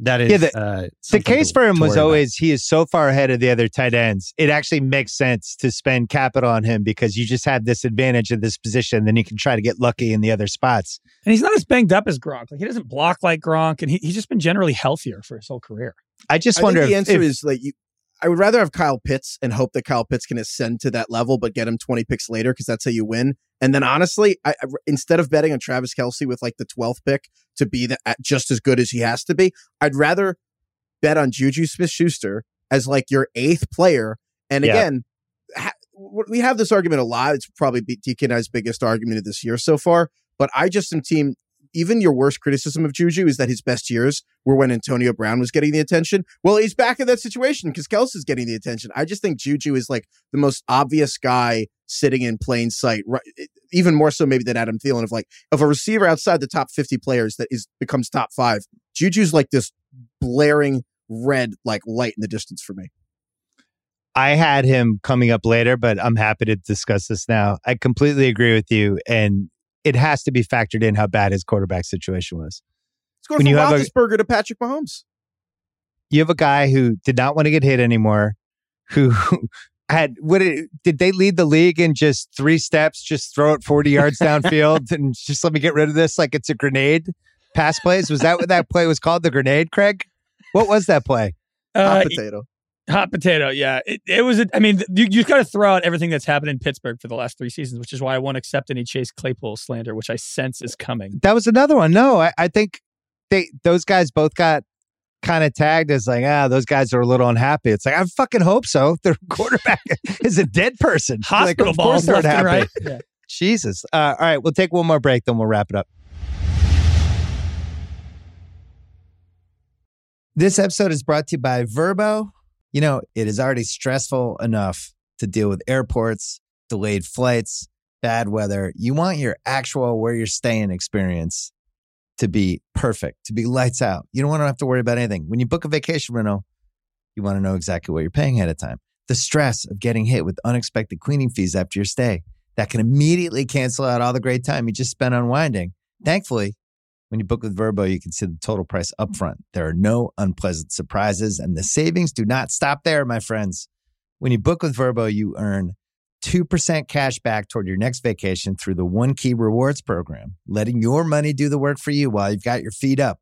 That is Yeah, the- uh, the case to- for him was worry about. always he is so far ahead of the other tight ends. It actually makes sense to spend capital on him because you just have this advantage of this position. Then you can try to get lucky in the other spots. And he's not as banged up as Gronk. Like he doesn't block like Gronk, and he, he's just been generally healthier for his whole career. I just I wonder think the if, answer if- is like you. I would rather have Kyle Pitts and hope that Kyle Pitts can ascend to that level, but get him 20 picks later because that's how you win. And then honestly, I, I- instead of betting on Travis Kelce with like the 12th pick to be the, at just as good as he has to be, I'd rather bet on Juju Smith Schuster as like your eighth player. And Yeah. again, ha- we have this argument a lot. It's probably DK and I's biggest argument of this year so far. But I just am team. Even your worst criticism of Juju is that his best years were when Antonio Brown was getting the attention. Well, he's back in that situation because Kelce's getting the attention. I just think Juju is like the most obvious guy sitting in plain sight, right? Even more so maybe than Adam Thielen of like of a receiver outside the top 50 players that is becomes top five. Juju's like this blaring red like light in the distance for me. I had him coming up later, but I'm happy to discuss this now. I completely agree with you, and it has to be factored in how bad his quarterback situation was. Let's go When from you have a- Roethlisberger to Patrick Mahomes. You have a guy who did not want to get hit anymore, who *laughs* had what it, did they lead the league in just three steps, just throw it 40 yards downfield *laughs* and just let me get rid of this like it's a grenade pass plays? Was that what that play was called? The grenade, Craig? What was that play? Hot Uh, potato. Hot potato, yeah. It, it was. A, I mean, you you got to throw out everything that's happened in Pittsburgh for the last three seasons, which is why I won't accept any Chase Claypool slander, which I sense is coming. That was another one. No, I, I think they those guys both got kind of tagged as like, ah, those guys are a little unhappy. It's like, I fucking hope so. *laughs* Their quarterback is a dead person. Like, Hospital of course balls they're left and right. Yeah. Jesus. Uh, all right, we'll take one more break, then we'll wrap it up. This episode is brought to you by Vrbo. You know, it is already stressful enough to deal with airports, delayed flights, bad weather. You want your actual where you're staying experience to be perfect, to be lights out. You don't want to have to worry about anything. When you book a vacation rental, you want to know exactly what you're paying ahead of time. The stress of getting hit with unexpected cleaning fees after your stay that can immediately cancel out all the great time you just spent unwinding. Thankfully, when you book with Vrbo, you can see the total price upfront. There are no unpleasant surprises, and the savings do not stop there, my friends. When you book with Vrbo, you earn 2% cash back toward your next vacation through the One Key Rewards program, letting your money do the work for you while you've got your feet up.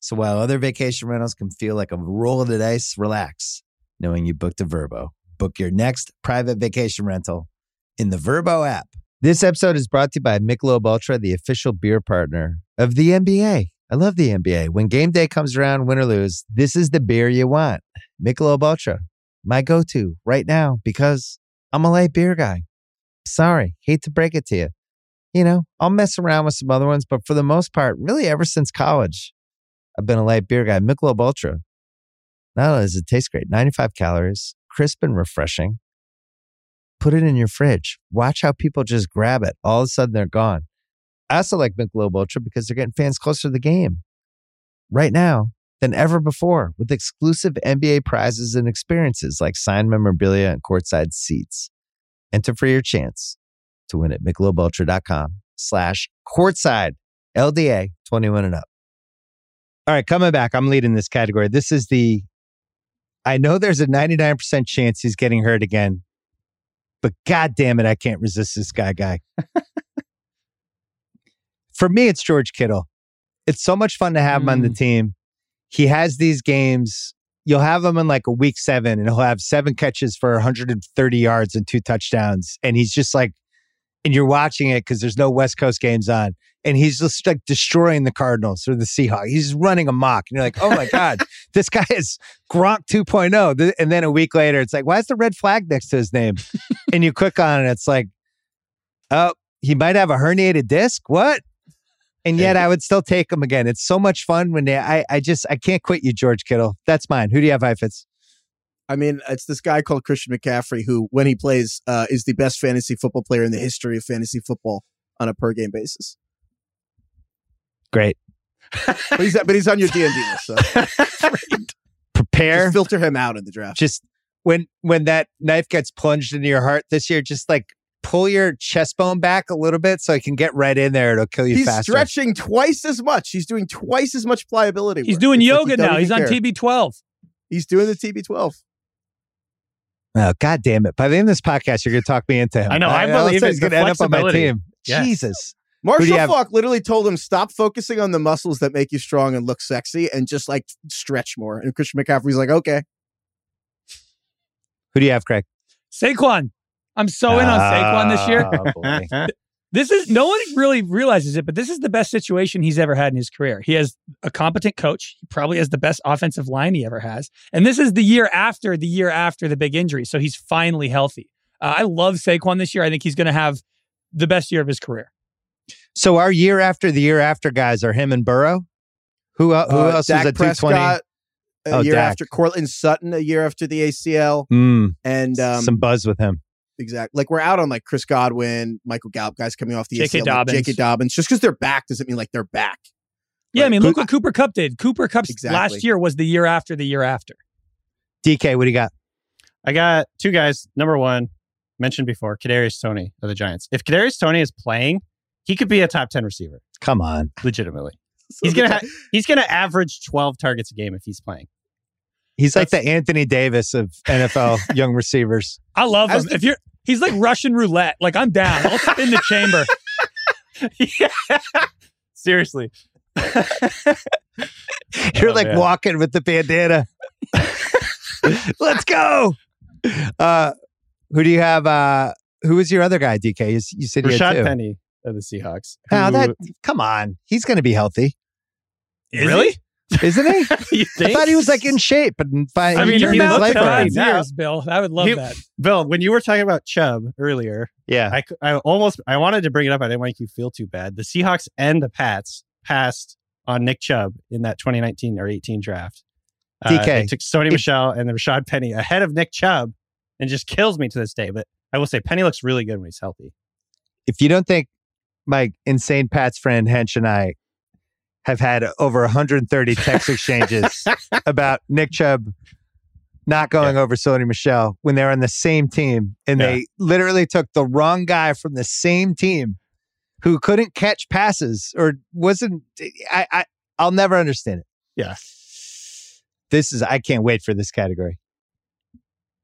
So while other vacation rentals can feel like a roll of the dice, relax knowing you booked a Vrbo. Book your next private vacation rental in the Vrbo app. This episode is brought to you by Michelob Ultra, the official beer partner of the NBA. I love the NBA. When game day comes around, win or lose, this is the beer you want. Michelob Ultra, my go-to right now because I'm a light beer guy. Sorry, hate to break it to you. You know, I'll mess around with some other ones, but for the most part, really ever since college, I've been a light beer guy. Michelob Ultra. Not only does it taste great, 95 calories, crisp and refreshing. Put it in your fridge. Watch how people just grab it. All of a sudden, they're gone. I also like Michelob Ultra because they're getting fans closer to the game right now than ever before with exclusive NBA prizes and experiences like signed memorabilia and courtside seats. Enter for your chance to win at michelobultra.com slash courtside LDA 21 and up. All right, coming back, I'm leading this category. This is the I know there's a 99% chance he's getting hurt again, but god damn it, I can't resist this guy guy. *laughs* For me, it's George Kittle. It's so much fun to have him on the mm. team. He has these games. You'll have him in like a week seven, and he'll have seven catches for 130 yards and two touchdowns. And he's just like, and you're watching it because there's no West Coast games on, and he's just like destroying the Cardinals or the Seahawks. He's running amok, and you're like, oh my *laughs* god, this guy is Gronk 2.0. And then a week later, it's like, why is the red flag next to his name? *laughs* and you click on it, it's like, oh, he might have a herniated disc. What? And yet I would still take him again. It's so much fun when they, I, I just, I can't quit you, George Kittle. That's mine. Who do you have, Heifetz? I mean, it's this guy called Christian McCaffrey who, when he plays, uh, is the best fantasy football player in the history of fantasy football on a per game basis. Great. *laughs* But he's but he's on your D and D list, so *laughs* Prepare. just filter him out in the draft. Just when, when that knife gets plunged into your heart this year, just like pull your chest bone back a little bit so I can get right in there? It'll kill you He's faster. stretching twice as much. He's doing twice as much pliability. He's work. doing It's like yoga he now. He's even on. TB12. He's doing the TB12. Oh, God damn it. By the end of this podcast, you're going to talk me into him. I know, I all of a believe sudden it. He's going to end up on my flexibility. team. Yes. Jesus. Marshall do have? Faulk literally told him stop focusing on the muscles that make you strong and look sexy and just like stretch more. And Christian McCaffrey's like, okay. Who do you have, Craig? Saquon. I'm so in on Saquon this year. Oh. *laughs* This is no one really realizes it, but this is the best situation he's ever had in his career. He has a competent coach. He probably has the best offensive line he ever has. And this is the year after the year after the big injury. So he's finally healthy. Uh, I love Saquon this year. I think he's going to have the best year of his career. so our year after the year after guys are him and Burrow? Who, el- who Uh, else Dak is at 220? Prescott a Oh, year Dak. after Courtland Sutton a year after the ACL. Mm, And um, some buzz with him. Exactly like we're out on like Chris Godwin, Michael Gallup guys coming off the J.K. ACL. like Dobbins. J.K. Dobbins. Just because they're back doesn't mean like they're back. Yeah, I mean, look what Cooper Kupp did. Cooper Kupp's Exactly. last year was the year after the year after. DK, what do you got? I got two guys. Number one, mentioned before, Kadarius Toney of the Giants. If Kadarius Toney is playing, he could be a top ten receiver, Come on. legitimately. *laughs* He's gonna ha- he's gonna average twelve targets a game if he's playing. He's like the Anthony Davis of NFL *laughs* young receivers. I love him. if you're, he's like Russian roulette. Like I'm down. I'll spin the chamber. yeah. *laughs* *laughs* Seriously. You're Oh, like man. walking with the bandana. Let's go. Uh, who do you have? Uh, who was your other guy, DK? You, you said Rashaad. Penny of the Seahawks. Now who- that come on, he's going to be healthy, really? Isn't he? *laughs* you I thought he was like in shape and fine. I mean, Your he his mouth looks life around. God's now. Bill. I would love He- that. Bill, when you were talking about Chubb earlier, Yeah, I almost I wanted to bring it up. I didn't make you feel too bad. The Seahawks and the Pats passed on Nick Chubb in that 2019 or 18 draft. Uh, DK. they took Sony Michel and the Rashaad Penny ahead of Nick Chubb, and just kills me to this day. But I will say Penny looks really good when he's healthy. if you don't think my insane Pat's friend Hench and I have had over 130 text *laughs* exchanges about Nick Chubb not going over Sony Michel when they're on the same team, and Yeah. they literally took the wrong guy from the same team who couldn't catch passes or wasn't. I, I I'll never understand it. Yeah. This is I can't wait for this category.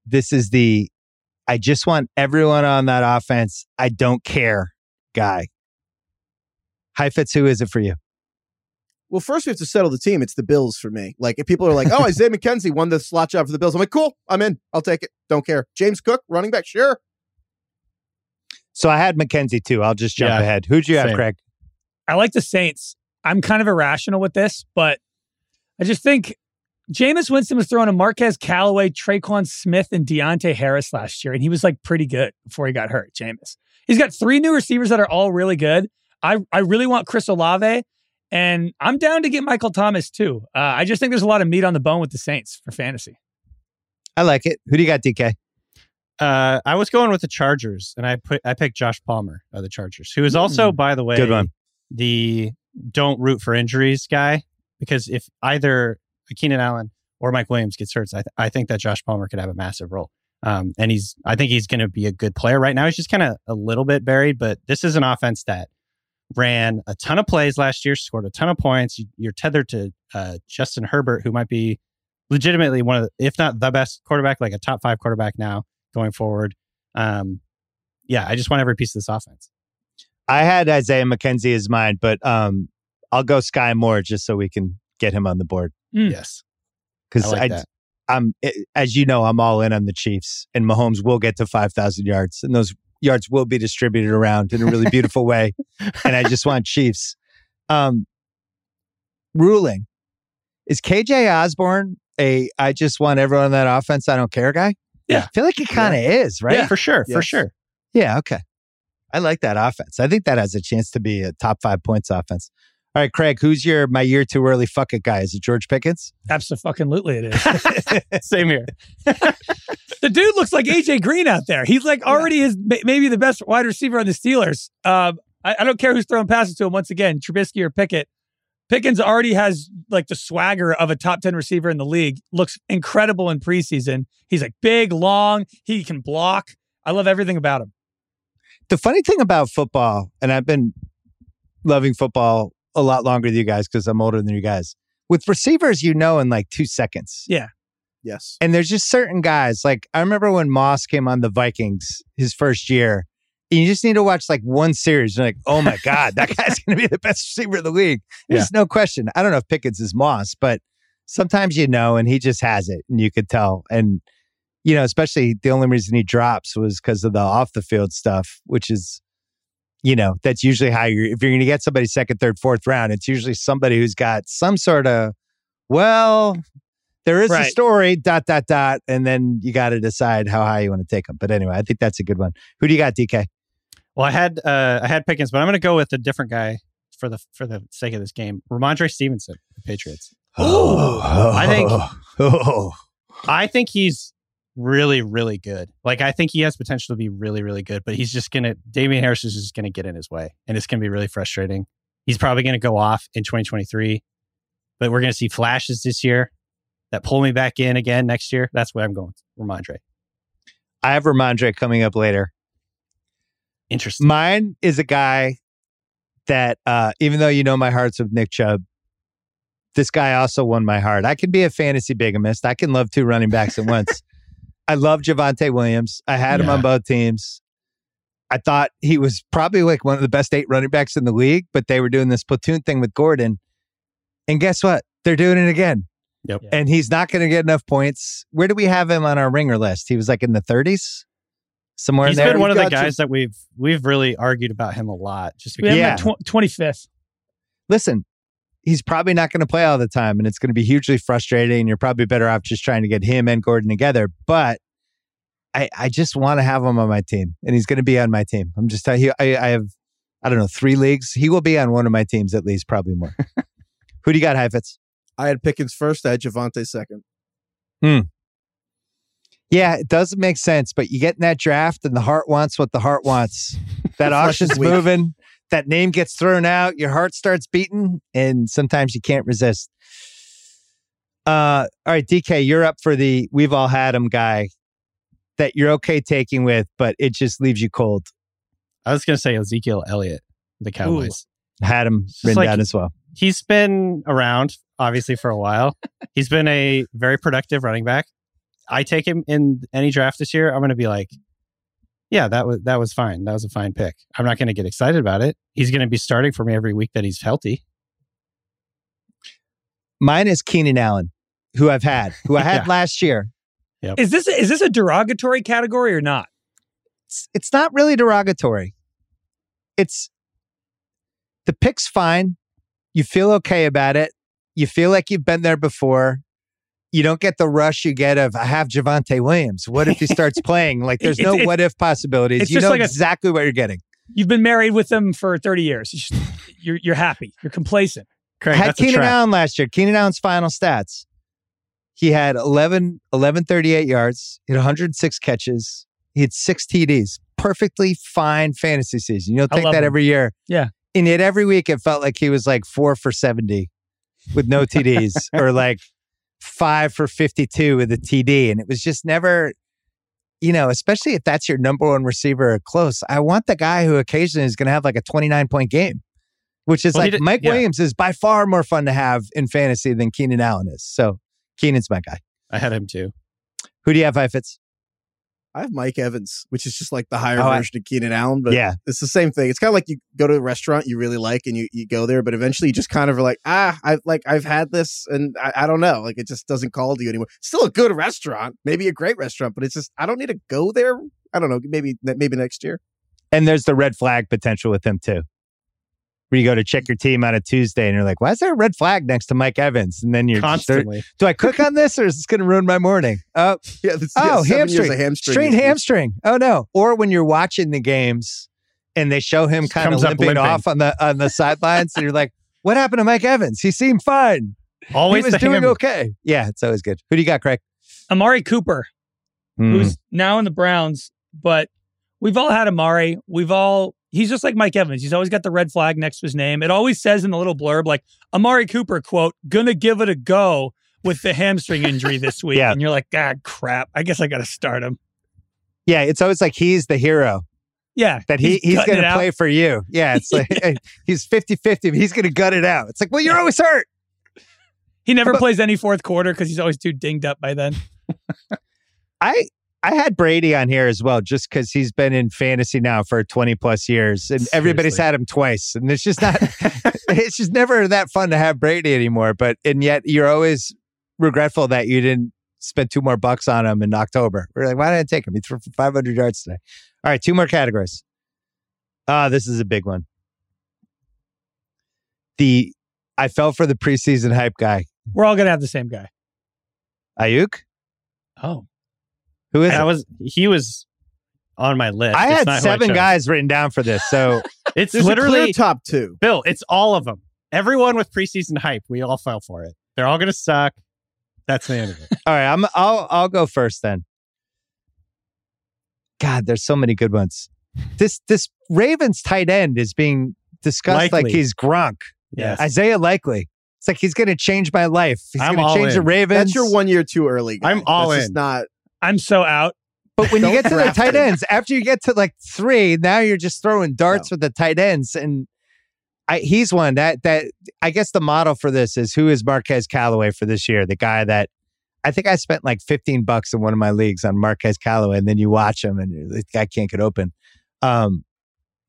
This is the I just want everyone on that offense. I don't care guy. Heifetz, who is it for you? Well, first we have to settle the team. It's the Bills for me. Like if people are like, "Oh, *laughs* Isaiah McKenzie won the slot job for the Bills," I'm like, "Cool, I'm in. I'll take it. Don't care." James Cook, running back, sure. So I had McKenzie too. I'll just jump Yeah. ahead. Who'd you have, Craig? I like the Saints. I'm kind of irrational with this, but I just think Jameis Winston was throwing a Marquez Callaway, Tre'Quan Smith, and Deonte Harris last year, and he was like pretty good before he got hurt. Jameis. He's got three new receivers that are all really good. I, I really want Chris Olave, and I'm down to get Michael Thomas too. Uh, I just think there's a lot of meat on the bone with the Saints for fantasy. I like it. Who do you got, DK? Uh, I was going with the Chargers, and I put I picked Josh Palmer of the Chargers, who is also, by the way, Good one. the don't root for injuries guy. Because if either Keenan Allen or Mike Williams gets hurt, I, th- I think that Josh Palmer could have a massive role. Um, and he's I think he's going to be a good player. Right now, he's just kind of a little bit buried, but this is an offense that ran a ton of plays last year, scored a ton of points. You, you're tethered to uh, Justin Herbert, who might be legitimately one of, the, if not the best quarterback, like a top five quarterback now going forward. Um, yeah, I just want every piece of this offense. I had Isaiah McKenzie as mine, but um, I'll go Skyy Moore just so we can get him on the board Mm. Yes, because I like I, that. I'm as you know I'm all in on the Chiefs and Mahomes will get to five thousand yards and those yards will be distributed around in a really beautiful *laughs* way, and I just want Chiefs. Um, ruling is KJ Osborn a I just want everyone on that offense I don't care guy. Yeah. I feel like he kind of is right. Yeah, for sure, for sure. Yeah, okay. I like that offense. I think that has a chance to be a top five points offense. All right, Craig, who's your my year too early fuck it guy? Is it George Pickens? Absolutely, it is. *laughs* Same here. *laughs* the dude looks like AJ Green out there. He's like already is maybe the best wide receiver on the Steelers. Um, I, I don't care who's throwing passes to him. Once again, Trubisky or Pickett. Pickens already has like the swagger of a top 10 receiver in the league. Looks incredible in preseason. He's like big, long. He can block. I love everything about him. The funny thing about football, and I've been loving football a lot longer than you guys because I'm older than you guys. With receivers, you know in like two seconds. Yeah. Yes. And there's just certain guys. Like I remember when Moss came on the Vikings his first year. And you just need to watch like one series. You're like, oh my God, that *laughs* guy's gonna be the best receiver in the league. There's no question. I don't know if Pickens is Moss, but sometimes you know, and he just has it, and you could tell. And you know, especially the only reason he drops was because of the off the field stuff, which is, you know, that's usually how you're. If you're going to get somebody second, third, fourth round, it's usually somebody who's got some sort of, well, there is a story, dot dot dot, and then you got to decide how high you want to take them. But anyway, I think that's a good one. Who do you got, DK? Well, I had uh, I had Pickens, but I'm going to go with a different guy for the for the sake of this game. Rhamondre Stevenson, the Patriots. *gasps* Oh, I think- Oh, *laughs* I think he's really, really good. Like I think he has potential to be really, really good, but he's just gonna Damien Harris is just gonna get in his way, and it's gonna be really frustrating. He's probably gonna go off in 2023, but we're gonna see flashes this year that pull me back in again next year. That's where I'm going, Rhamondre. I have Rhamondre coming up later. Interesting. Mine is a guy that, uh, even though you know my heart's with Nick Chubb, this guy also won my heart. I can be a fantasy bigamist. I can love two running backs at once. I love Javonte Williams. I had him on both teams. I thought he was probably like one of the best eight running backs in the league, but they were doing this platoon thing with Gordon. And guess what? They're doing it again. Yep. Yeah. And he's not going to get enough points. Where do we have him on our ringer list? He was like in the 30s, somewhere He's in there. been one of We've the got guys that we've we've really argued about him a lot, just We because. have Yeah. him tw- 25th. listen, he's probably not going to play all the time and it's going to be hugely frustrating. And you're probably better off just trying to get him and Gordon together. But I, I just want to have him on my team and he's going to be on my team. I'm just telling you, I, I have, I don't know, three leagues. He will be on one of my teams at least, probably more. *laughs* Who do you got, Heifetz? I had Pickens first. I had Javonte second. Hmm. Yeah, it doesn't make sense, but you get in that draft and the heart wants what the heart wants. *laughs* That auction's moving, that name gets thrown out, your heart starts beating, and sometimes you can't resist. Uh, all right, DK, you're up for the we've all had him guy that you're okay taking with, but it just leaves you cold. I was going to say Ezekiel Elliott, the Cowboys. Had him written like- down as well. He's been around, obviously, for a while. *laughs* He's been a very productive running back. I take him in any draft this year. I'm going to be like, yeah, that was that was fine. That was a fine pick. I'm not going to get excited about it. He's going to be starting for me every week that he's healthy. Mine is Keenan Allen, who I've had, who I *laughs* had Yeah. last year. Is this is this a derogatory category or not? it's, it's not really derogatory. It's the pick's fine. You feel okay about it. You feel like you've been there before. You don't get the rush you get of I have Javonte Williams. What if he starts *laughs* playing? Like there's It's- no it's- what if possibilities. it's You just know like a- exactly what you're getting. You've been married with them for 30 years. You just- you're you're happy. You're complacent. Craig, had Keenan trap. Allen last year. Keenan Allen's final stats. He had 11, 1138 yards. He had 106 catches. He had six TDs. Perfectly fine fantasy season. You don't take that him. every year. Yeah. And yet every week it felt like he was like four for 70 with no TDs *laughs* or like five for 52 with a TD. And it was just never, you know, especially if that's your number one receiver close. I want the guy who occasionally is going to have like a 29 point game, which is Well, like did- Mike yeah. Williams is by far more fun to have in fantasy than Keenan Allen is. So Keenan's my guy. I had him too. Who do you have, Fitz? I have Mike Evans, which is just like the higher Oh, I- version of Keenan Allen, but yeah. it's the same thing. It's kind of like you go to a restaurant you really like and you, you go there, but eventually you just kind of are like, ah, I like I've had this and I, I don't know, like it just doesn't call to you anymore. Still a good restaurant, maybe a great restaurant, but it's just I don't need to go there. I don't know, maybe maybe next year. And there's the red flag potential with him too. Where you go to check your team on a Tuesday and you're like, why is there a red flag next to Mike Evans? And then you're Constantly. *laughs* do I click on this or is this going to ruin my morning? Oh, *laughs* Yeah, this, Oh, yeah, seven years hamstring. of hamstring. strained hamstring. Oh no. Or when you're watching the games and they show him kind of comes up limping, limping. off on the on the sidelines and you're like, *laughs* what happened to Mike Evans? He seemed fine. Always he was doing hammer. okay. Yeah, it's always good. Who do you got, Craig? Amari Cooper, Hmm. who's now in the Browns, but we've all had Amari. We've all he's just like Mike Evans. He's always got the red flag next to his name. It always says in the little blurb like Amari Cooper quote gonna give it a go with the hamstring injury this *laughs* week. Yeah. And you're like, God crap. I guess I gotta start him. Yeah, it's always like he's the hero. Yeah. that he, he's, gutting going to play for you. Yeah, it's like *laughs* he's 50-50, but he's going to gut it out. It's like, well, you're always hurt. He never But- plays any fourth quarter because he's always too dinged up by then. *laughs* I I had Brady on here as well, just because he's been in fantasy now for 20 plus years, and everybody's had him twice, and it's just not. *laughs* *laughs* it's just never that fun to have Brady anymore. But and yet you're always regretful that you didn't spend two more bucks on him in October. We're like, why did I take him? He threw for 500 yards today. All right, two more categories. Ah, this is a big one. The I fell for the preseason hype guy, We're all gonna have the same guy. Aiyuk. Oh. Who is that it? was he was on my list. I It's had not who I seven guys written down for this, so. *laughs* It's There's a literally clear top two. Bill. It's all of them. Everyone with preseason hype. We all fell for it. They're all gonna suck. That's the end of it. *laughs* All right, I'm I'll I'll go first then. God, there's so many good ones. This this Ravens tight end is being discussed like he's Gronk. Yes. Isaiah Likely. It's like he's going to change my life. He's I'm going to all change the in. Ravens. That's your one year too early. Guy. I'm all That's just in. Not I'm so out. But when you get to the tight ends, after you get to like three, now you're just throwing darts with the tight ends, and I, he's one that that I guess the model for this is who is Marquez Callaway for this year? The guy that I think I spent like 15 bucks in one of my leagues on Marquez Callaway, and then you watch him, and you're the guy can't get open. Um,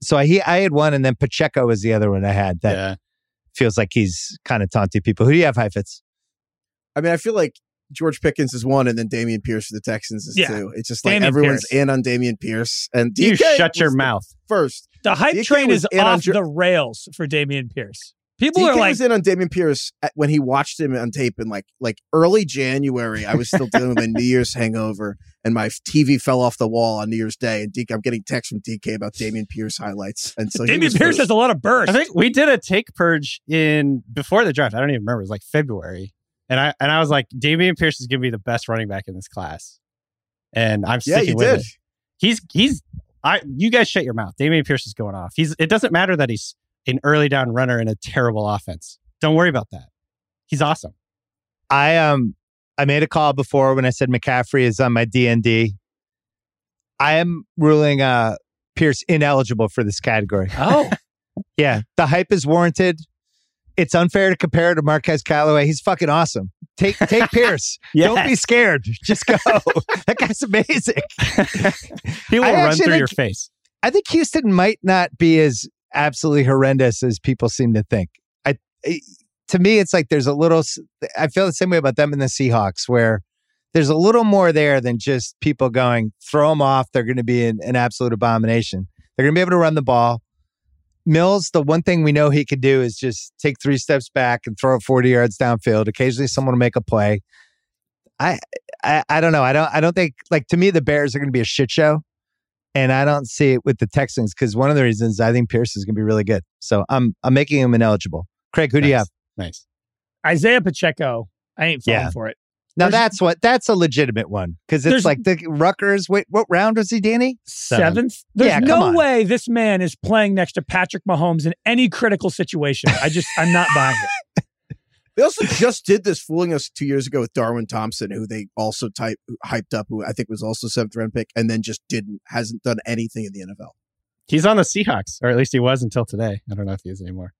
so I he, I had one, and then Pacheco was the other one I had that yeah. feels like he's kind of taunting people. Who do you have, Heifetz? I mean, I feel like George Pickens is one, and then Dameon Pierce for the Texans is Yeah. two. It's just like Dameon everyone's Pierce. in on Dameon Pierce, and You DK shut your mouth. first. The hype DK train is on off Jer- the rails for Dameon Pierce. People DK are like, was in on Dameon Pierce at, when he watched him on tape in like like early January. I was still dealing with a New Year's hangover, and my TV fell off the wall on New Year's Day. And DK, I'm getting texts from DK about Dameon Pierce highlights, and so he Dameon Pierce first. has a lot of burst. I think we did a take purge in before the draft. I don't even remember. It was like February, and I and I was like, Dameon Pierce is going to be the best running back in this class, and I'm yeah, sticking you with did. it. He's he's I. You guys shut your mouth. Dameon Pierce is going off. He's. It doesn't matter that he's an early down runner in a terrible offense. Don't worry about that. He's awesome. I um I made a call before when I said McCaffrey is on my DND. I am ruling uh Pierce ineligible for this category. oh, *laughs* Yeah, the hype is warranted. It's unfair to compare to Marquez Callaway. He's fucking awesome. Take take *laughs* Pierce. Don't be scared. Just go. *laughs* that guy's amazing. *laughs* he will I run through your face. I think Houston might not be as absolutely horrendous as people seem to think. I, I- to me, it's like there's a little. I feel the same way about them and the Seahawks, where there's a little more there than just people going throw them off. They're going to be an, an absolute abomination. They're going to be able to run the ball. Mills, the one thing we know he could do is just take three steps back and throw it 40 yards downfield. Occasionally, someone will make a play. I, I, I don't know. I don't. I don't think like to me the Bears are going to be a shit show and I don't see it with the Texans because one of the reasons I think Pierce is going to be really good. So I'm I'm making him ineligible. Craig, who do you have? Nice. Isaiah Pacheco. I ain't falling Yeah. for it. Now There's- that's what that's a legitimate one because it's like the Rutgers. Wait, what round was he, Danny? Seven. Seventh. There's Yeah, come no on. way this man is playing next to Patrick Mahomes in any critical situation. I just, I'm not buying it. *laughs* They also just did this, fooling us two years ago with Darwin Thompson, who they also type hyped up, who I think was also seventh round pick, and then just didn't hasn't done anything in the NFL. He's on the Seahawks, or at least he was until today. I don't know if he is anymore.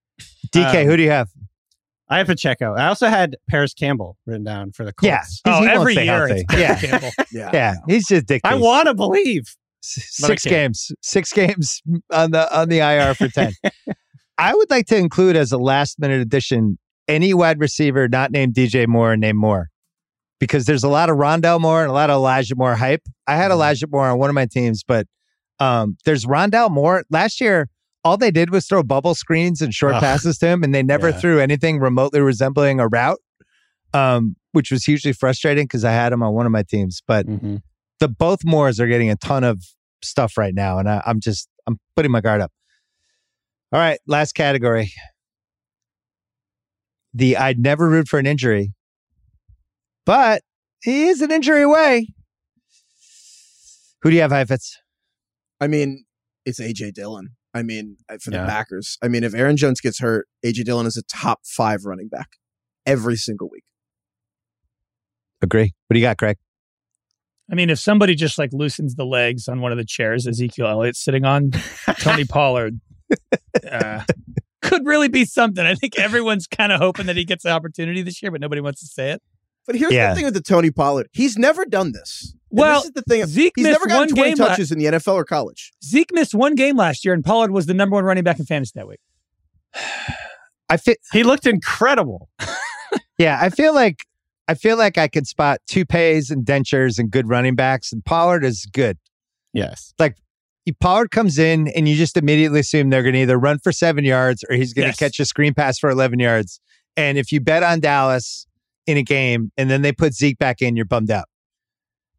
DK, Um, who do you have? I have Pacheco. I also had Parris Campbell written down for the Colts. Yeah, Oh, every year healthy. it's Yeah, Campbell. *laughs* Yeah, yeah, he's just dictates. I want to believe. S- but I six games, six games on the on the IR for ten. *laughs* I would like to include as a last minute addition any wide receiver not named DJ Moore and named Moore, because there's a lot of Rondale Moore and a lot of Elijah Moore hype. I had Elijah Moore on one of my teams, but um, there's Rondale Moore. Last year, all they did was throw bubble screens and short Ugh. passes to him, and they never Yeah. threw anything remotely resembling a route, um, which was hugely frustrating because I had him on one of my teams, but Mhm. the both Moores are getting a ton of stuff right now, and I, I'm just I'm putting my guard up. All right, last category. The I'd never root for an injury, but he is an injury away. Who do you have, Heifetz? I mean, it's AJ Dillon. I mean, for the Yeah. Packers. I mean, if Aaron Jones gets hurt, AJ Dillon is a top five running back every single week. Agree. What do you got, Craig? I mean, if somebody just like loosens the legs on one of the chairs Ezekiel Elliott's sitting on, Tony *laughs* Pollard uh, could really be something. I think *laughs* everyone's kind of hoping that he gets the opportunity this year, but nobody wants to say it. But here's Yeah. the thing with the Tony Pollard. He's never done this. And Well, this is the thing. Zeke He's missed never gotten one 20 game la- touches in the NFL or college. Zeke missed one game last year, and Pollard was the number one running back in fantasy that week. *sighs* I feel He looked incredible. *laughs* yeah, I feel like I feel like I could spot toupees and dentures and good running backs, and Pollard is good. Yes. Like Pollard comes in and you just immediately assume they're going to either run for seven yards or he's going to Yes. catch a screen pass for 11 yards. And if you bet on Dallas in a game and then they put Zeke back in, you're bummed out.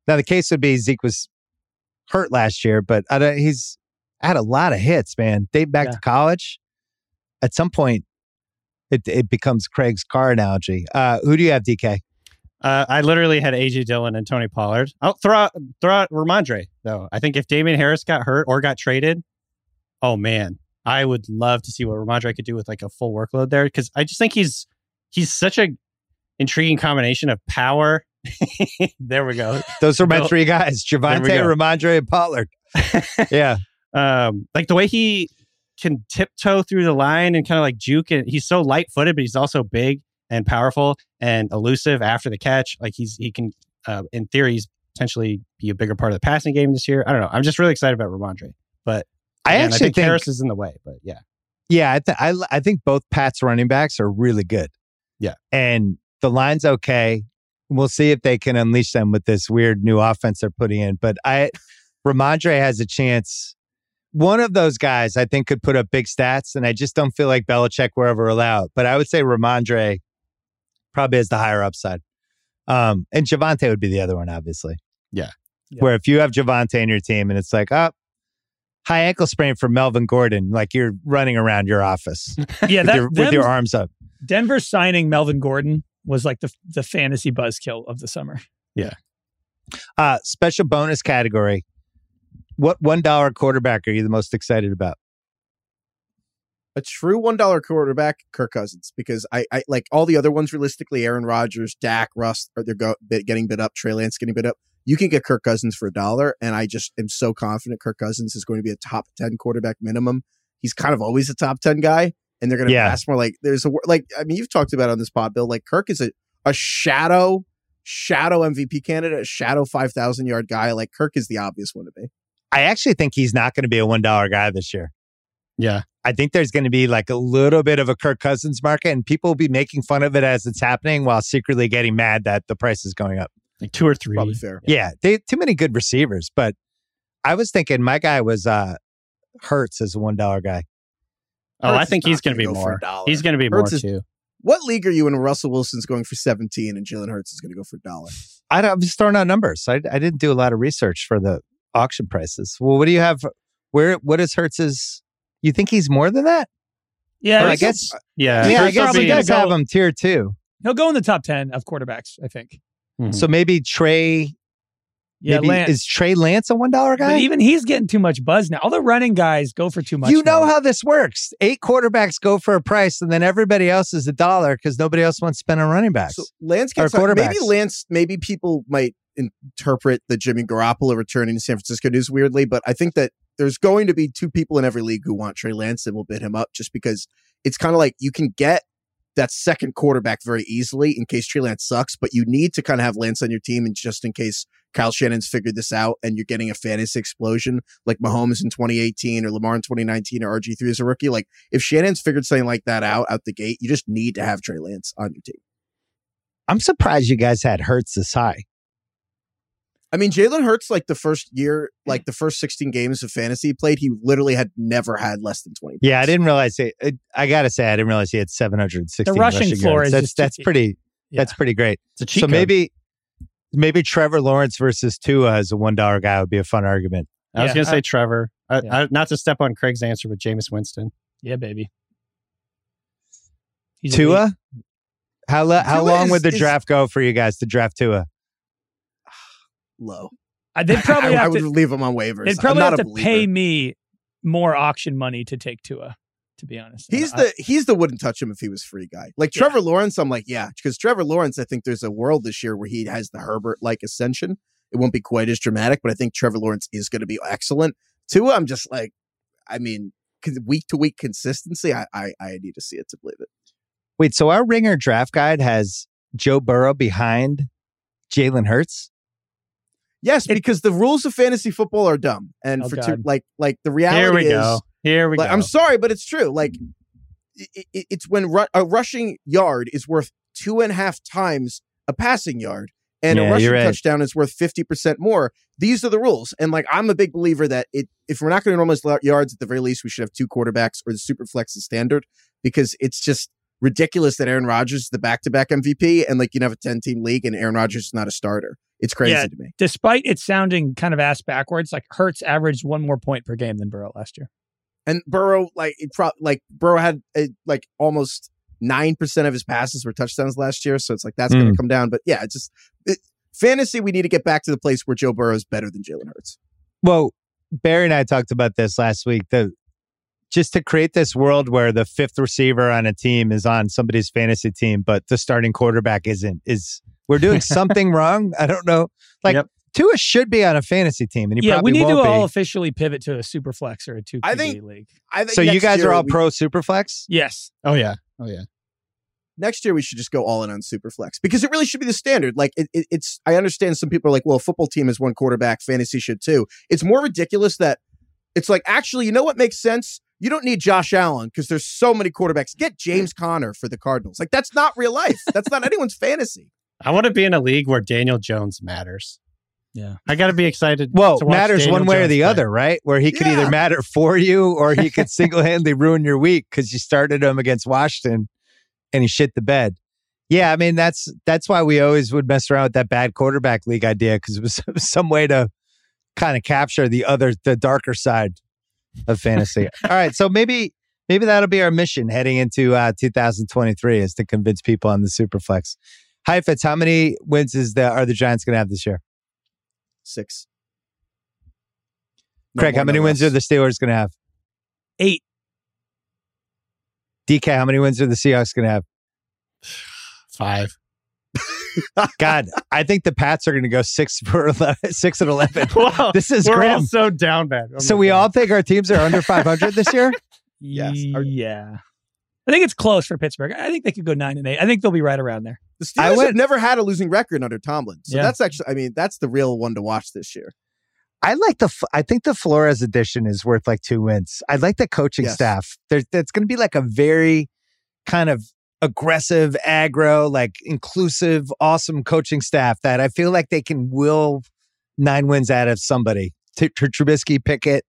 Now, the case would be Zeke was hurt last year, but I don't, he's had a lot of hits, man. Date back Yeah. to college. At some point, it, it becomes Craig's car analogy. Uh, who do you have, DK? Uh, I literally had AJ Dillon and Tony Pollard. I'll throw out, throw out Rhamondre though. I think if Damien Harris got hurt or got traded, oh man, I would love to see what Rhamondre could do with like a full workload there because I just think he's he's such a intriguing combination of power. *laughs* there we go. Those are my three guys Javonte. Rhamondre, and Pollard. *laughs* yeah. um, like the way he can tiptoe through the line and kind of like juke and he's so light footed, but he's also big and powerful and elusive after the catch. Like he's he can uh, in theory he's potentially be a bigger part of the passing game this year. I don't know. I'm just really excited about Rhamondre. But I again, actually think, think Harris is in the way, but yeah. Yeah, I, th- I I think both Pat's running backs are really good. Yeah. and the line's okay. We'll see if they can unleash them with this weird new offense they're putting in. But I, Rhamondre has a chance. One of those guys I think could put up big stats, and I just don't feel like Belichick will ever allow it. But I would say Rhamondre probably has the higher upside. Um, and Javonte would be the other one, obviously. Yeah. Yeah. Where if you have Javonte in your team and it's like, oh, high ankle sprain for Melvin Gordon, like you're running around your office *laughs* Yeah, with, that, your, with your arms up. Denver signing Melvin Gordon was like the the fantasy buzzkill of the summer. Yeah. Uh, special bonus category. What one dollar quarterback are you the most excited about? A true one dollar quarterback, Kirk Cousins, because I, I like all the other ones. Realistically, Aaron Rodgers, Dak, Russ, are they're go, bit, getting bid up. Trey Lance getting bit up. You can get Kirk Cousins for a dollar, and I just am so confident Kirk Cousins is going to be a top ten quarterback minimum. He's kind of always a top ten guy, and they're going to Yeah. pass more. Like there's a like I mean you've talked about on this pod, Bill. Like Kirk is a a shadow shadow MVP candidate, a shadow five thousand yard guy. Like Kirk is the obvious one to be. I actually think he's not going to be a one dollar guy this year. Yeah. I think there's going to be like a little bit of a Kirk Cousins market, and people will be making fun of it as it's happening, while secretly getting mad that the price is going up. Like two or three. Probably fair. Yeah, they too many good receivers, but I was thinking my guy was uh Hurts as a one dollar guy. Oh, I Hurts is think he's going to be go more. He's going to be Hurts more is- too. What league are you in? when Russell Wilson's going for 17 and Jalen Hurts is going to go for a dollar. I, I'm just throwing out numbers. I, I didn't do a lot of research for the auction prices. Well, what do you have? Where what is Hurts's? You think he's more than that? Yeah, I he's- guess. Yeah. yeah, I guess will probably you gonna guys have go- him tier two. he'll go in the top ten of quarterbacks. I think. Mhm. So maybe Trey. Yeah, maybe, Lance. is Trey Lance a one dollar guy? but even he's getting too much buzz now. All the running guys go for too much. you know now. how this works. Eight quarterbacks go for a price, and then everybody else is a dollar because nobody else wants to spend on running backs. So Lance Or gets maybe. Lance. Maybe people might interpret the Jimmy Garoppolo returning to San Francisco news weirdly, but I think that there's going to be two people in every league who want Trey Lance and will bid him up just because it's kind of like you can get that second quarterback very easily in case Trey Lance sucks, but you need to kind of have Lance on your team and just in case Kyle Shanahan's figured this out and you're getting a fantasy explosion like Mahomes in 2018 or Lamar in 2019 or RG3 as a rookie. Like if Shanahan's figured something like that out out the gate, you just need to have Trey Lance on your team. I'm surprised you guys had Hurts this high. I mean, Jalen Hurts, like the first year, like the first 16 games of fantasy he played, he literally had never had less than 20. Yeah, I didn't realize it. it- I gotta say, I didn't realize he had 760. The rushing floor yards. is that's just that's cheap. pretty. Yeah. That's pretty great. It's a cheat so code. maybe maybe Trevor Lawrence versus Tua as a one dollar guy would be a fun argument. I was going to I- say Trevor. I, Yeah. I, not to step on Craig's answer, but Jameis Winston. Yeah, baby. He's. Tua, how lo- how Tua long is- would the is- draft go for you guys to draft Tua? Low. Uh, They'd *laughs* probably I, I have would to. leave him on waivers. They'd I'm probably not have to believer. pay me more auction money to take Tua. To be honest, He's I- the he's the wouldn't touch him if he was free guy. Like Yeah. Trevor Lawrence, I'm like, yeah, because Trevor Lawrence, I think there's a world this year where he has the Herbert like ascension. it won't be quite as dramatic, but I think Trevor Lawrence is going to be excellent. Tua, I'm just like, I mean, week to week consistency, I, I I need to see it to believe it. Wait, so our ringer draft guide has Joe Burrow behind Jalen Hurts? Yes, because the rules of fantasy football are dumb, and Oh, for two, like like the reality Here we is, go. Here we like, go. I'm sorry, but it's true. Like it, it- it's when ru- a rushing yard is worth two and a half times a passing yard, and Yeah, a rushing right. touchdown is worth fifty percent more. These are the rules, and like I'm a big believer that it if we're not going to normalize yards, at the very least, we should have two quarterbacks or the super flex is standard because it's just ridiculous that Aaron Rodgers is the back to back MVP, and like you can have a ten team league and Aaron Rodgers is not a starter. It's crazy Yeah. to me. Despite it sounding kind of ass backwards, like Hurts averaged one more point per game than Burrow last year. And Burrow, like, it pro- like Burrow had uh like almost nine percent of his passes were touchdowns last year, so it's like that's going to come down. But yeah, it's just it, fantasy. We need to get back to the place where Joe Burrow is better than Jalen Hurts. Well, Barry and I talked about this last week. The just to create this world where the fifth receiver on a team is on somebody's fantasy team, but the starting quarterback isn't is we're doing *laughs* something wrong. I don't know. Like Yep. Tua should be on a fantasy team, and he yeah, probably we need to won't all be. officially pivot to a super flex or a two I think- league. I think So you guys are all we- pro superflex. Yes. oh yeah. Oh yeah. Next year we should just go all in on Superflex because it really should be the standard. Like it, it, it's, I understand some people are like, well, a football team is one quarterback, fantasy should too. It's more ridiculous that it's like actually, you know what makes sense? You don't need Josh Allen because there's so many quarterbacks. Get James Conner for the Cardinals. Like that's not real life. That's not *laughs* anyone's fantasy. I want to be in a league where Daniel Jones matters. Yeah. I got to be excited. Well, to matters Daniel one way or the play. other, right? Where he could Yeah. either matter for you or he could *laughs* single handedly ruin your week because you started him against Washington and he shit the bed. Yeah, I mean that's that's why we always would mess around with that bad quarterback league idea because it was, it was *laughs* some way to kind of capture the other the darker side of fantasy. *laughs* All right, so maybe maybe that'll be our mission heading into uh, 2023 is to convince people on the superflex. Heifetz, how many wins is the are the Giants going to have this year? Six. No Craig, more, how many no wins less. are the Steelers going to have? Eight. DK, how many wins are the Seahawks going to have? Five. *laughs* God, I think the Pats are going to go six for *laughs* 11, six and eleven. *laughs* Wow. This is We're all so down bad. Oh So we God. all think our teams are under five hundred this year. Yes. Yeah. I think it's close for Pittsburgh. I think they could go nine and eight. I think they'll be right around there. The I Steelers went- have never had a losing record under Tomlin. So Yeah. that's actually, I mean, that's the real one to watch this year. I like the. F- I think the Flores edition is worth like two wins. I like the coaching Yes. staff. There's that's going to be like a very kind of aggressive, aggro, like inclusive, awesome coaching staff that I feel like they can will nine wins out of somebody. T- Tr- Trubisky, Pickett.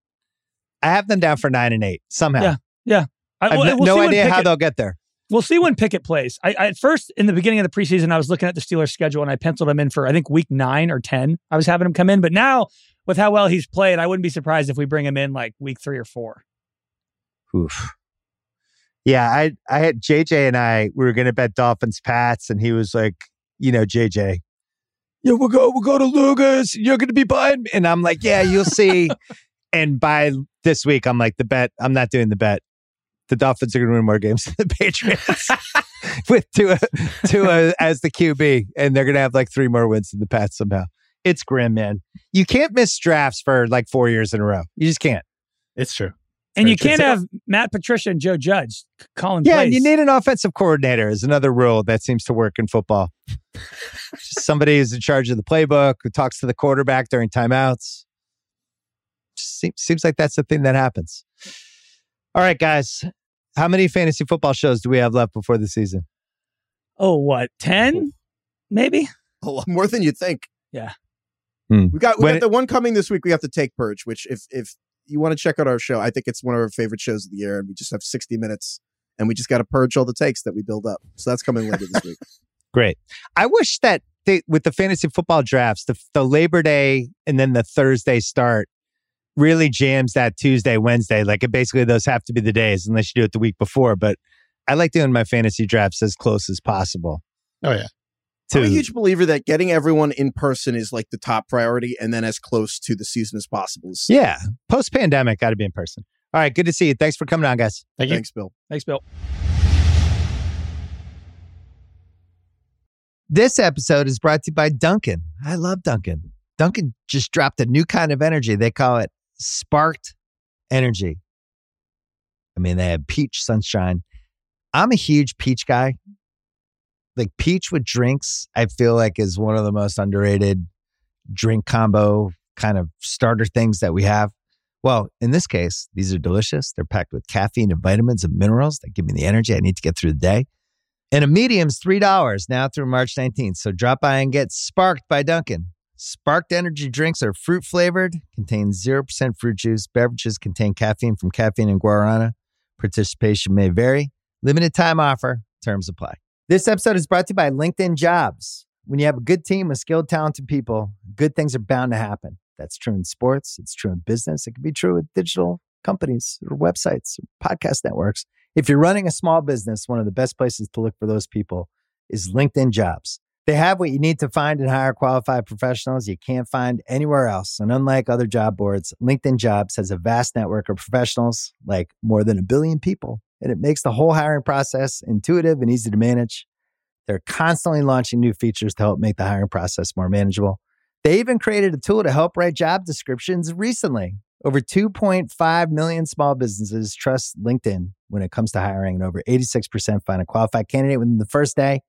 I have them down for nine and eight somehow. Yeah. I, I have we'll- no, we'll no idea how they'll get there. We'll see when Pickett plays. I, I at first in the beginning of the preseason, I was looking at the Steelers schedule and I penciled him in for I think week nine or ten. I was having him come in, but now with how well he's played, I wouldn't be surprised if we bring him in like week three or four. Oof. Yeah, I I had JJ and I we were gonna bet Dolphins Pats, and he was like, you know, JJ, yeah, we'll go we'll go to Lugas. You're gonna be buying, me." and I'm like, yeah, you'll see. *laughs* and by this week, I'm like, the bet. I'm not doing the bet. The Dolphins are gonna win more games *laughs* than the Patriots *laughs* with Tua Tua as the QB, and they're gonna have like three more wins than the Pats somehow. It's grim, man. You can't miss drafts for like four years in a row. You just can't. It's true. And Very you true. can't have Matt Patricia and Joe Judge calling Yeah, plays. and you need an offensive coordinator is another rule that seems to work in football. Just *laughs* somebody who's in charge of the playbook, who talks to the quarterback during timeouts. Seems, seems like that's the thing that happens. All right, guys. How many fantasy football shows do we have left before the season? oh, what ten? Maybe. A lot more than you think. Yeah. Hmm. We got we When got it- the one coming this week. We have to take Purge, which if if you want to check out our show, I think it's one of our favorite shows of the year, and we just have sixty minutes, and we just got to purge all the takes that we build up. So that's coming later this week. *laughs* Great. I wish that they, with the fantasy football drafts, the, the Labor Day and then the Thursday start really jams that Tuesday, Wednesday. Like it basically those have to be the days unless you do it the week before. But I like doing my fantasy drafts as close as possible. Oh yeah. To I'm a huge believer that getting everyone in person is like the top priority, and then as close to the season as possible. is- yeah, post pandemic, got to be in person. All right, good to see you. Thanks for coming on, guys. Thank you. Thanks, Bill. Thanks, Bill. This episode is brought to you by Dunkin'. I love Dunkin'. Dunkin' just dropped a new kind of energy. They call it sparked energy. I mean, they have peach sunshine. I'm a huge peach guy. Like peach with drinks, I feel like is one of the most underrated drink combo kind of starter things that we have. Well, in this case, these are delicious. They're packed with caffeine and vitamins and minerals that give me the energy I need to get through the day. And a medium's $3 now through March 19th. So drop by and get sparked by Dunkin'. Sparked energy drinks are fruit flavored, contain 0% fruit juice. Beverages contain caffeine from caffeine and guarana. Participation may vary. Limited time offer. Terms apply. This episode is brought to you by LinkedIn Jobs. When you have a good team of skilled, talented people, good things are bound to happen. That's true in sports, it's true in business, it can be true with digital companies or websites, or podcast networks. If you're running a small business, one of the best places to look for those people is LinkedIn Jobs. They have what you need to find and hire qualified professionals you can't find anywhere else. And unlike other job boards, LinkedIn Jobs has a vast network of professionals, like more than a billion people, and it makes the whole hiring process intuitive and easy to manage. They're constantly launching new features to help make the hiring process more manageable. They even created a tool to help write job descriptions recently. Over 2.5 million small businesses trust LinkedIn when it comes to hiring, and over 86% find a qualified candidate within the first day.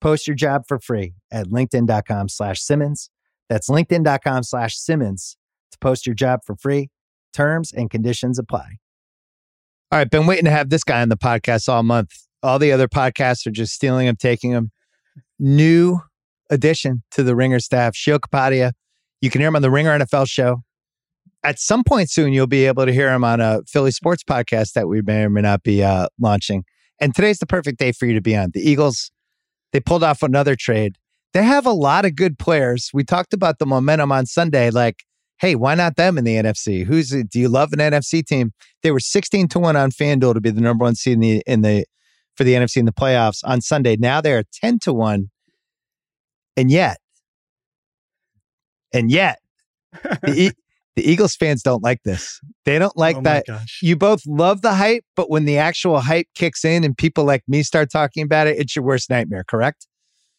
Post your job for free at linkedin.com slash Simmons. That's linkedin.com slash Simmons to post your job for free. Terms and conditions apply. All right, been waiting to have this guy on the podcast all month. All the other podcasts are just stealing him, taking him. New addition to the Ringer staff, Sheil Kapadia. You can hear him on the Ringer NFL show. At some point soon, you'll be able to hear him on a Philly sports podcast that we may or may not be uh, launching. And today's the perfect day for you to be on. The Eagles, they pulled off another trade. They have a lot of good players. We talked about the momentum on Sunday. Like, hey, why not them in the NFC? Who's do you love an NFC team? They were 16 to 1 on FanDuel to be the number one seed in the in the for the NFC in the playoffs on Sunday. Now they're 10 to 1 and yet, and yet, the, *laughs* the Eagles fans don't like this. They don't like Oh that. gosh. You both love the hype, but when the actual hype kicks in and people like me start talking about it, it's your worst nightmare, correct?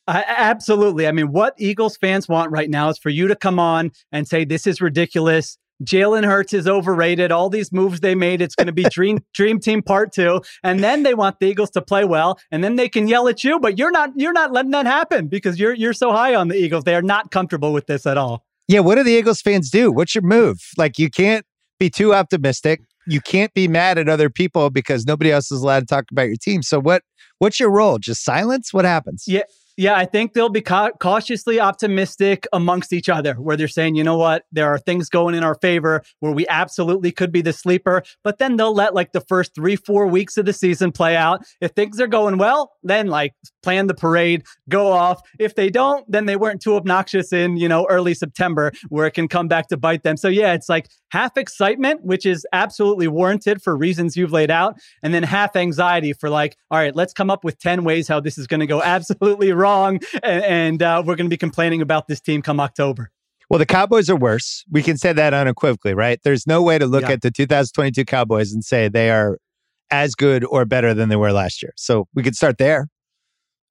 I, absolutely. I mean, what Eagles fans want right now is for you to come on and say, this is ridiculous. Jalen Hurts is overrated. All these moves they made, it's going to be *laughs* dream dream team part two. And then they want the Eagles to play well, and then they can yell at you. But you're not you're not letting that happen because you're you're so high on the Eagles. They are not comfortable with this at all. Yeah, what do the Eagles fans do? What's your move? Like, you can't be too optimistic. You can't be mad at other people because nobody else is allowed to talk about your team. So, what what's your role? Just silence? What happens? Yeah. Yeah, I think they'll be ca- cautiously optimistic amongst each other, where they're saying, you know what, there are things going in our favor where we absolutely could be the sleeper. But then they'll let like the first three, four weeks of the season play out. If things are going well, then like plan the parade, go off. If they don't, then they weren't too obnoxious in, you know, early September where it can come back to bite them. So yeah, it's like half excitement, which is absolutely warranted for reasons you've laid out, and then half anxiety for like, all right, let's come up with 10 ways how this is going to go *laughs* absolutely wrong. And, and uh, we're going to be complaining about this team come October. Well, the Cowboys are worse. We can say that unequivocally, right? There's no way to look Yeah. at the 2022 Cowboys and say they are as good or better than they were last year. So we could start there.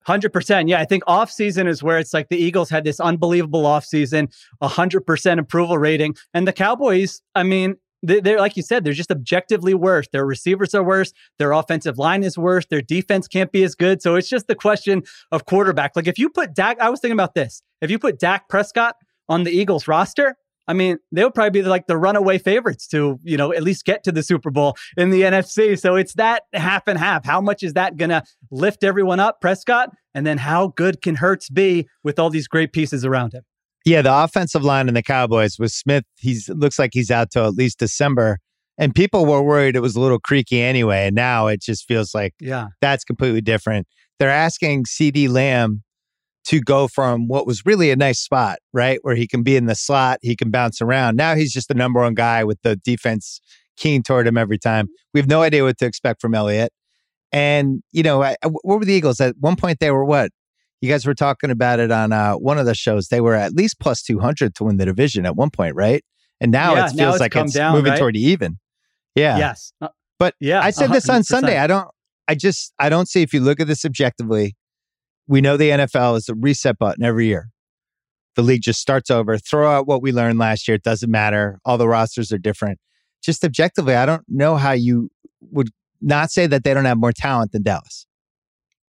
Hundred percent. Yeah, I think off season is where it's like the Eagles had this unbelievable off season, hundred percent approval rating, and the Cowboys. I mean, they're like you said, they're just objectively worse. Their receivers are worse. Their offensive line is worse. Their defense can't be as good. So it's just the question of quarterback. Like if you put Dak, I was thinking about this. If you put Dak Prescott on the Eagles roster. I mean, they'll probably be like the runaway favorites to, you know, at least get to the Super Bowl in the NFC. So it's that half and half. How much is that going to lift everyone up, Prescott? And then how good can Hurts be with all these great pieces around him? Yeah, the offensive line in the Cowboys with Smith, he's looks like he's out till at least December. And people were worried it was a little creaky anyway. And now it just feels like Yeah. that's completely different. They're asking CeeDee Lamb to go from what was really a nice spot, right? Where he can be in the slot, he can bounce around. Now he's just the number one guy with the defense keen toward him every time. We have no idea what to expect from Elliott. And, you know, I, I- what were the Eagles? At one point, they were what? You guys were talking about it on uh, one of the shows. They were at least plus 200 to win the division at one point, right? And now Yeah, it feels now it's like it's down, moving right? toward even. Yeah. Yes. Uh, But yeah, I said this on Sunday. I don't. I just. I don't see if you look at this objectively. We know the NFL is a reset button every year. the league just starts over. Throw out what we learned last year. It doesn't matter. All the rosters are different. Just objectively, I don't know how you would not say that they don't have more talent than Dallas.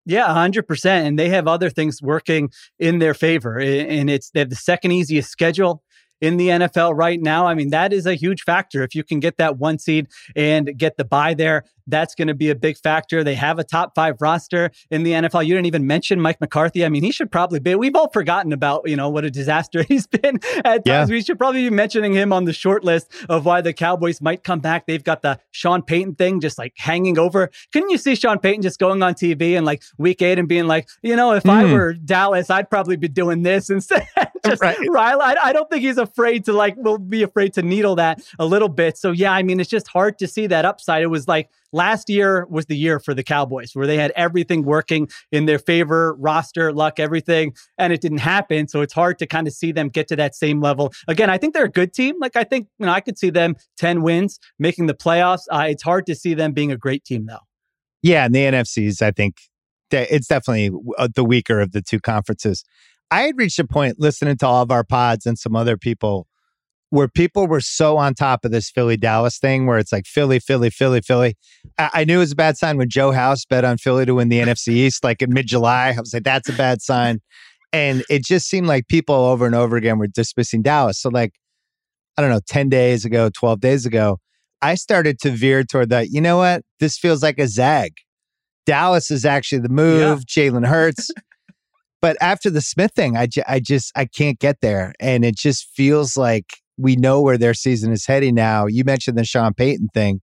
Yeah, 100%. And they have other things working in their favor. And it's they have the second easiest schedule in the NFL right now. I mean, that is a huge factor. If you can get that one seed and get the buy there, that's going to be a big factor. They have a top five roster in the NFL. You didn't even mention Mike McCarthy. I mean, he should probably be. We've all forgotten about you know what a disaster *laughs* he's been at times. Yeah. We should probably be mentioning him on the short list of why the Cowboys might come back. They've got the Sean Payton thing just like hanging over. Couldn't you see Sean Payton just going on TV and like week eight and being like, you know, if mm. I hmm. were Dallas, I'd probably be doing this *laughs* instead. *laughs* just right. Riley, I, I don't think he's afraid to like will be afraid to needle that a little bit. So yeah, I mean, it's just hard to see that upside. It was like last year was the year for the Cowboys where they had everything working in their favor, roster, luck, everything, and it didn't happen. So it's hard to kind of see them get to that same level. Again, I think they're a good team. Like I think, you know, I could see them 10 wins, making the playoffs. Uh, it's hard to see them being a great team though. Yeah, and the NFCs, I think it's definitely uh, the weaker of the two conferences. I had reached a point listening to all of our pods and some other people where people were so on top of this Philly Dallas thing, where it's like Philly, Philly, Philly, Philly. I-, I, knew it was a bad sign when Joe House bet on Philly to win the NFC East, like in mid July. I was like, that's a bad sign. And it just seemed like people over and over again were dismissing Dallas. So, like, I don't know, 10 days ago, 12 days ago, I started to veer toward that. You know what? This feels like a zag. Dallas is actually the move. Yeah. Jalen Hurts. But after the Smith thing, I, j- I just I can't get there, and it just feels like we know where their season is heading now. You mentioned the Sean Payton thing.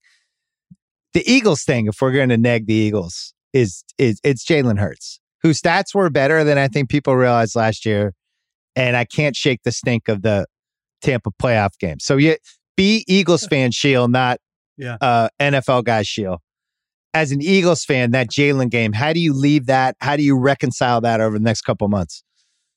The Eagles thing, if we're going to neg the Eagles, is is it's Jalen Hurts, whose stats were better than I think people realized last year. And I can't shake the stink of the Tampa playoff game. So yeah, be Eagles *laughs* fan Sheil, not yeah. uh, NFL guy Sheil. As an Eagles fan, that Jalen game, how do you leave that? How do you reconcile that over the next couple months?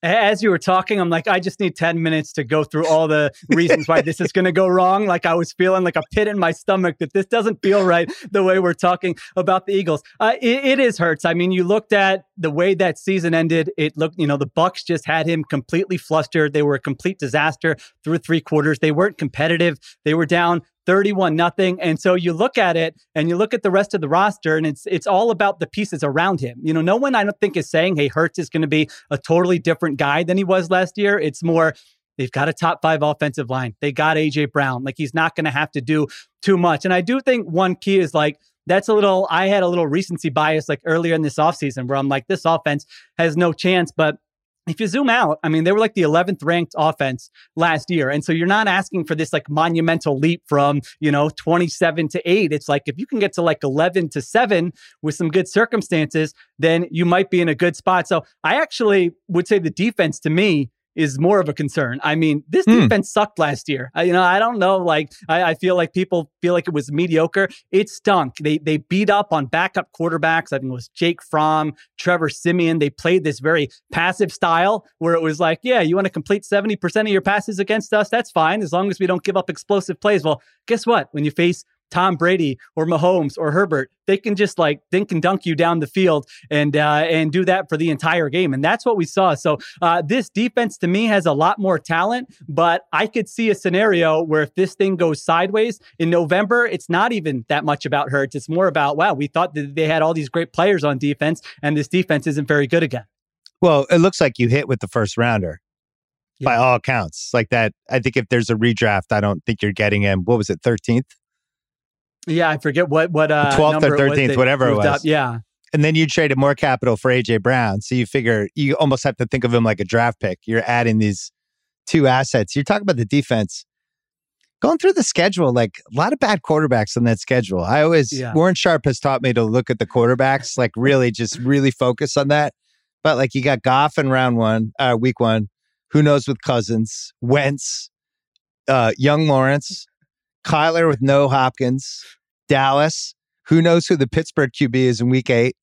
as you were talking, I'm like, I just need 10 minutes to go through all the reasons why this is going to go wrong. *laughs* Like I was feeling like a pit in my stomach that this doesn't feel right the way we're talking about the Eagles. Uh, it, it is Hurts. I mean, you looked at the way that season ended. It looked, you know, the Bucks just had him completely flustered. They were a complete disaster through three quarters. They weren't competitive. They were down 31 nothing. And so you look at it and you look at the rest of the roster and it's it's all about the pieces around him. You know, no one I don't think is saying, hey, Hurts is going to be a totally different guy than he was last year. It's more They've got a top five offensive line. They got AJ Brown. Like he's not going to have to do too much. And I do think one key is like that's a little I had a little recency bias like earlier in this offseason where I'm like, this offense has no chance. But if you zoom out, I mean, they were like the 11th ranked offense last year. And so you're not asking for this like monumental leap from, you know, 27 to 8. It's like if you can get to like 11 to 7 with some good circumstances, then you might be in a good spot. So I actually would say the defense to me is more of a concern. I mean, this mm. defense sucked last year. I, you know, I don't know. Like, I, I, feel like people feel like it was mediocre. It stunk. They they beat up on backup quarterbacks. I think it was Jake Fromm, Trevor Siemian. They played this very passive style where it was like, yeah, you want to complete seventy percent of your passes against us. That's fine as long as we don't give up explosive plays. Well, guess what? When you face Tom Brady or Mahomes or Herbert, they can just like dink and dunk you down the field and uh, and do that for the entire game, and that's what we saw. So uh, this defense to me has a lot more talent, but I could see a scenario where if this thing goes sideways in November, it's not even that much about Hurts. It's more about wow, we thought that they had all these great players on defense, and this defense isn't very good again. Well, it looks like you hit with the first rounder. Yeah. By all accounts, like that. I think if there's a redraft, I don't think you're getting him. What was it, 13th? Yeah, I forget what what uh, 12th or 13th, whatever it was. Up. Yeah. And then you traded more capital for AJ Brown. So you figure you almost have to think of him like a draft pick. You're adding these two assets. You're talking about the defense. Going through the schedule, like a lot of bad quarterbacks on that schedule. I always yeah. Warren Sharp has taught me to look at the quarterbacks, like really just really focus on that. But like you got Goff in round one, uh, week one. Who knows with Cousins, Wentz, uh, Young Lawrence, Kyler with no Hopkins, Dallas. Who knows who the Pittsburgh QB is in week eight?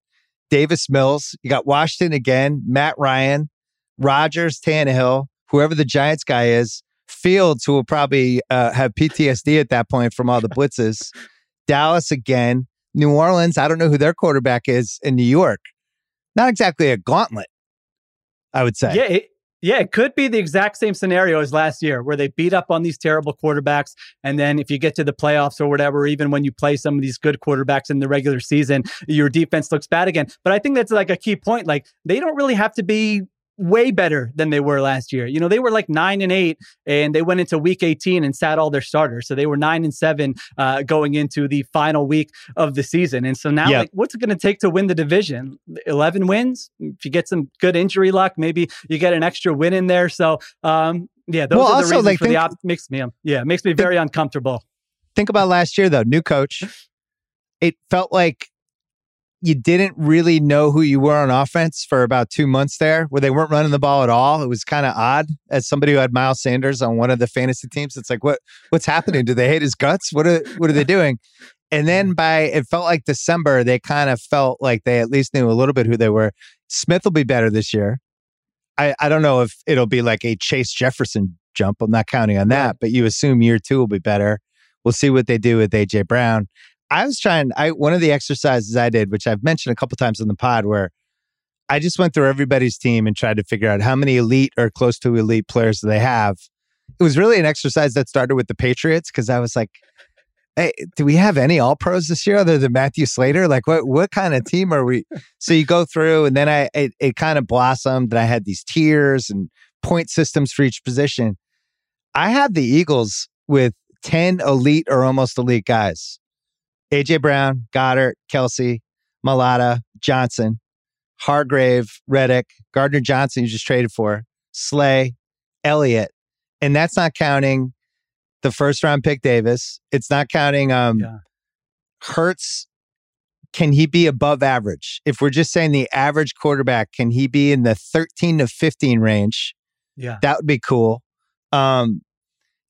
Davis Mills. You got Washington again, Matt Ryan, Rodgers, Tannehill, whoever the Giants guy is, Fields, who will probably uh, have PTSD at that point from all the blitzes, *laughs* Dallas again, New Orleans. I don't know who their quarterback is in New York. Not exactly a gauntlet, I would say. Yeah, it, Yeah, it could be the exact same scenario as last year where they beat up on these terrible quarterbacks. And then if you get to the playoffs or whatever, even when you play some of these good quarterbacks in the regular season, your defense looks bad again. But I think that's like a key point. Like they don't really have to be way better than they were last year. You know, they were like nine and eight, and they went into week 18 and sat all their starters. So they were nine and seven uh, going into the final week of the season. And so now, yep. like, what's it going to take to win the division? 11 wins. If you get some good injury luck, maybe you get an extra win in there. So, um, yeah, those well, are the also, reasons like, for think, the op- makes me, um, yeah, makes me very uncomfortable. Think about last year though, new coach. It felt like you didn't really know who you were on offense for about two months there, where they weren't running the ball at all. It was kind of odd. As somebody who had Miles Sanders on one of the fantasy teams, it's like, what what's happening? Do they hate his guts? What are what are they doing? And then mm. by it felt like December, they kind of felt like they at least knew a little bit who they were. Smith will be better this year. I, I don't know if it'll be like a Chase Jefferson jump. I'm not counting on that, but you assume year two will be better. We'll see what they do with AJ Brown. I was trying. I one of the exercises I did, which I've mentioned a couple times on the pod, where I just went through everybody's team and tried to figure out how many elite or close to elite players they have. It was really an exercise that started with the Patriots because I was like, "Hey, do we have any All Pros this year other than Matthew Slater? Like, what what kind of team are we?" So you go through, and then I it, it kind of blossomed, and I had these tiers and point systems for each position. I had the Eagles with ten elite or almost elite guys. AJ Brown, Goedert, Kelce, Mailata, Johnson, Hargrave, Reddick, Gardner Johnson, you just traded for, Slay, Elliott. And that's not counting the first round pick Davis. It's not counting um yeah. Hurts. Can he be above average? If we're just saying the average quarterback, can he be in the 13 to 15 range? Yeah. That would be cool. Um,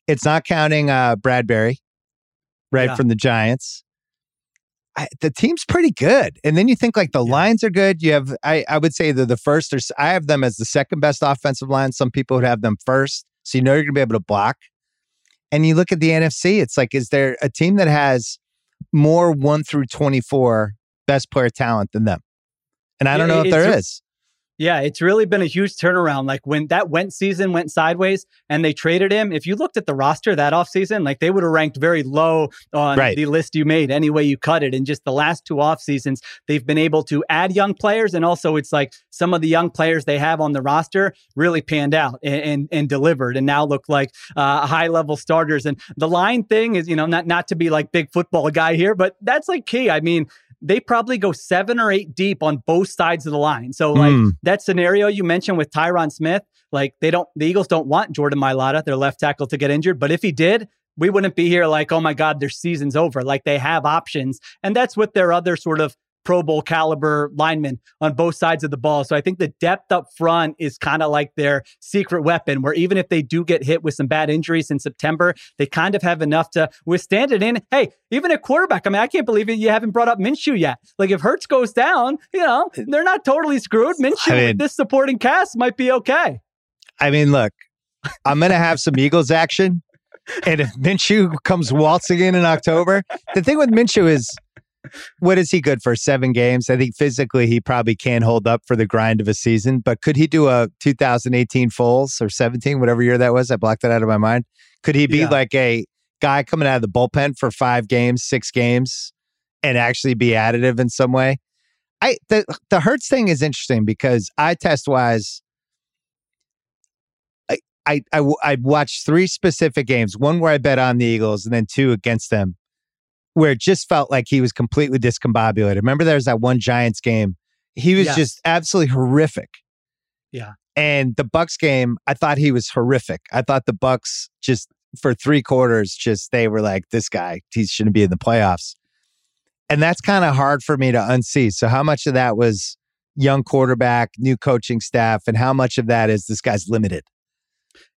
it's not counting uh Bradberry, right, yeah. from the Giants. I, the team's pretty good. And then you think like the yeah. lines are good. You have, I, I would say they're the first, or I have them as the second best offensive line. Some people would have them first. So you know you're going to be able to block. And you look at the NFC, it's like, is there a team that has more one through 24 best player talent than them? And I don't know if there is. Yeah, it's really been a huge turnaround. Like when that went season went sideways and they traded him, if you looked at the roster that offseason, like they would have ranked very low on right. the list you made any way you cut it. And just the last two off seasons, they've been able to add young players. And also it's like some of the young players they have on the roster really panned out and, and, and delivered and now look like uh, high level starters. And the line thing is, you know, not, not to be like big football guy here, but that's like key. I mean, they probably go seven or eight deep on both sides of the line. So like mm. that scenario you mentioned with Tyron Smith, like they don't the Eagles don't want Jordan Mailata, their left tackle, to get injured. But if he did, we wouldn't be here like, oh my God, their season's over. Like they have options. And that's with their other sort of Pro Bowl caliber linemen on both sides of the ball. So I think the depth up front is kind of like their secret weapon, where even if they do get hit with some bad injuries in September, they kind of have enough to withstand it. And hey, even a quarterback, I mean, I can't believe it, you haven't brought up Minshew yet. Like if Hurts goes down, you know, they're not totally screwed. Minshew I mean, with this supporting cast might be okay. I mean, look, I'm going to have some Eagles action. And if Minshew comes waltzing in in October, the thing with Minshew is what is he good for? Seven games. I think physically he probably can't hold up for the grind of a season, but could he do a 2018 Foles or 17, whatever year that was? I blocked that out of my mind. Could he be yeah. like a guy coming out of the bullpen for five games, six games, and actually be additive in some way? I the the Hurts thing is interesting because I test wise. I, I, I, I watched three specific games, one where I bet on the Eagles and then two against them where it just felt like he was completely discombobulated. Remember, there was that one Giants game. He was yes. just absolutely horrific. Yeah. And the Bucks game, I thought he was horrific. I thought the Bucks just for three quarters, just they were like, this guy, he shouldn't be in the playoffs. And that's kind of hard for me to unsee. So, how much of that was young quarterback, new coaching staff, and how much of that is this guy's limited?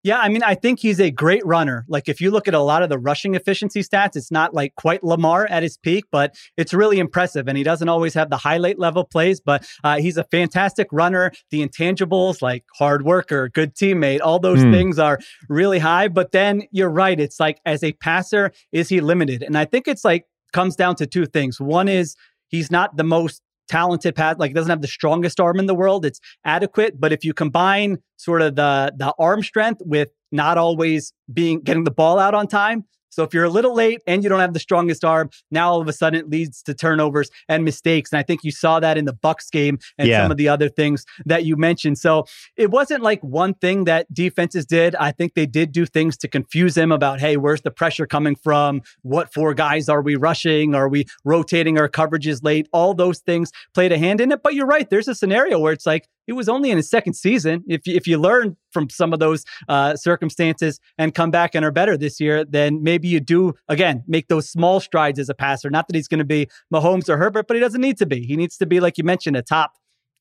Yeah, I mean, I think he's a great runner. Like, if you look at a lot of the rushing efficiency stats, it's not like quite Lamar at his peak, but it's really impressive. And he doesn't always have the highlight level plays, but uh, he's a fantastic runner. The intangibles, like hard worker, good teammate, all those mm. things are really high. But then you're right. It's like, as a passer, is he limited? And I think it's like, comes down to two things. One is he's not the most talented pass, like it doesn't have the strongest arm in the world. It's adequate, but if you combine sort of the the arm strength with not always being getting the ball out on time, so if you're a little late and you don't have the strongest arm, now all of a sudden it leads to turnovers and mistakes. And I think you saw that in the Bucks game and Yeah. some of the other things that you mentioned. So it wasn't like one thing that defenses did. I think they did do things to confuse him about, hey, where's the pressure coming from? What four guys are we rushing? Are we rotating our coverages late? All those things played a hand in it. But you're right. There's a scenario where it's like, it was only in his second season. If you, if you learn from some of those uh, circumstances and come back and are better this year, then maybe you do again make those small strides as a passer. Not that he's going to be Mahomes or Herbert, but he doesn't need to be. He needs to be like you mentioned, a top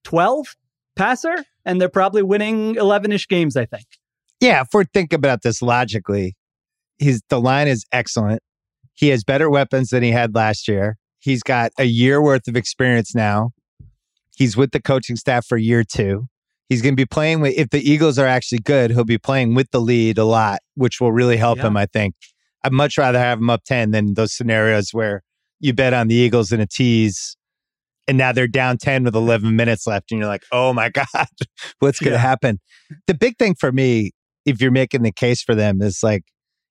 twelve passer, and they're probably winning eleven ish games. I think. Yeah, if we're thinking about this logically, his the line is excellent. He has better weapons than he had last year. He's got a year worth of experience now. He's with the coaching staff for year two. He's going to be playing with, if the Eagles are actually good, he'll be playing with the lead a lot, which will really help Yeah. him, I think. I'd much rather have him up 10 than those scenarios where you bet on the Eagles in a tease and now they're down 10 with 11 minutes left and you're like, oh my *laughs* God, what's going to Yeah. happen? The big thing for me, if you're making the case for them, is like,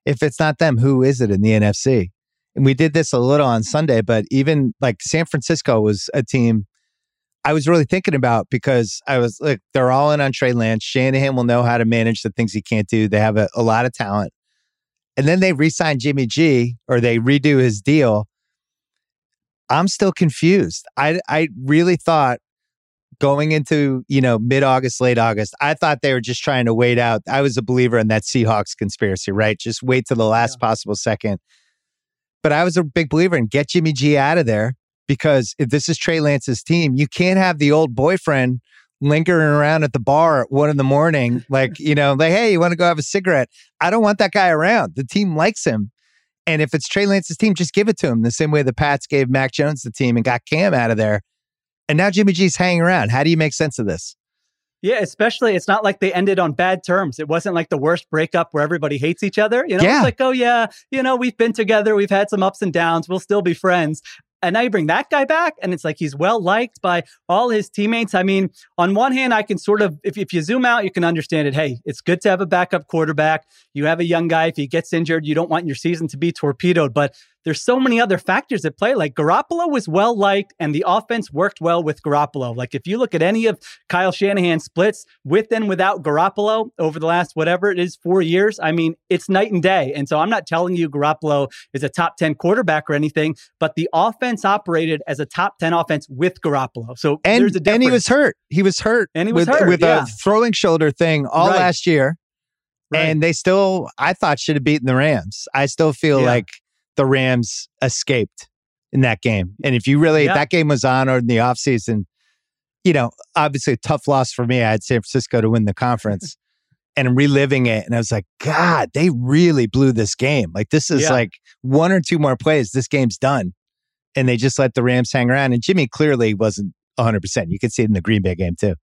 if it's not them, who is it in the NFC? And we did this a little on Sunday, but even like San Francisco was a team I was really thinking about because I was like, they're all in on Trey Lance. Shanahan will know how to manage the things he can't do. They have a, a lot of talent. And then they re sign Jimmy G or they redo his deal. I'm still confused. I, I really thought going into, you know, mid August, late August, I thought they were just trying to wait out. I was a believer in that Seahawks conspiracy, right? Just wait to the last possible second. But I was a big believer in get Jimmy G out of there because if this is Trey Lance's team, you can't have the old boyfriend lingering around at the bar at one in the morning, *laughs* like, you know, like, hey, you want to go have a cigarette? I don't want that guy around. The team likes him. And if it's Trey Lance's team, just give it to him the same way the Pats gave Mac Jones the team and got Cam out of there. And now Jimmy G's hanging around. How do you make sense of this? Yeah, especially it's not like they ended on bad terms. It wasn't like the worst breakup where everybody hates each other. You know, Yeah. it's like, oh yeah, you know, we've been together, we've had some ups and downs, we'll still be friends. And now you bring that guy back, and it's like he's well liked by all his teammates. I mean, on one hand, I can sort of, if, if you zoom out, you can understand it. Hey, it's good to have a backup quarterback. You have a young guy. If he gets injured, you don't want your season to be torpedoed. But there's so many other factors at play. Like Garoppolo was well liked, and the offense worked well with Garoppolo. Like if you look at any of Kyle Shanahan's splits with and without Garoppolo over the last whatever it is, four years, I mean, it's night and day. And so I'm not telling you Garoppolo is a top 10 quarterback or anything, but the offense operated as a top 10 offense with Garoppolo. So And, there's a difference. and he was hurt. He was hurt. And he was with, hurt, with yeah. a throwing shoulder thing all Right. last year. Right. And they still, I thought, should have beaten the Rams. I still feel Yeah. like the Rams escaped in that game. And if you really, Yeah. that game was on or in the offseason, you know, obviously a tough loss for me. I had San Francisco to win the conference *laughs* and I'm reliving it. And I was like, God, they really blew this game. Like, this is Yeah. like one or two more plays, this game's done. And they just let the Rams hang around. And Jimmy clearly wasn't 100%. You could see it in the Green Bay game, too.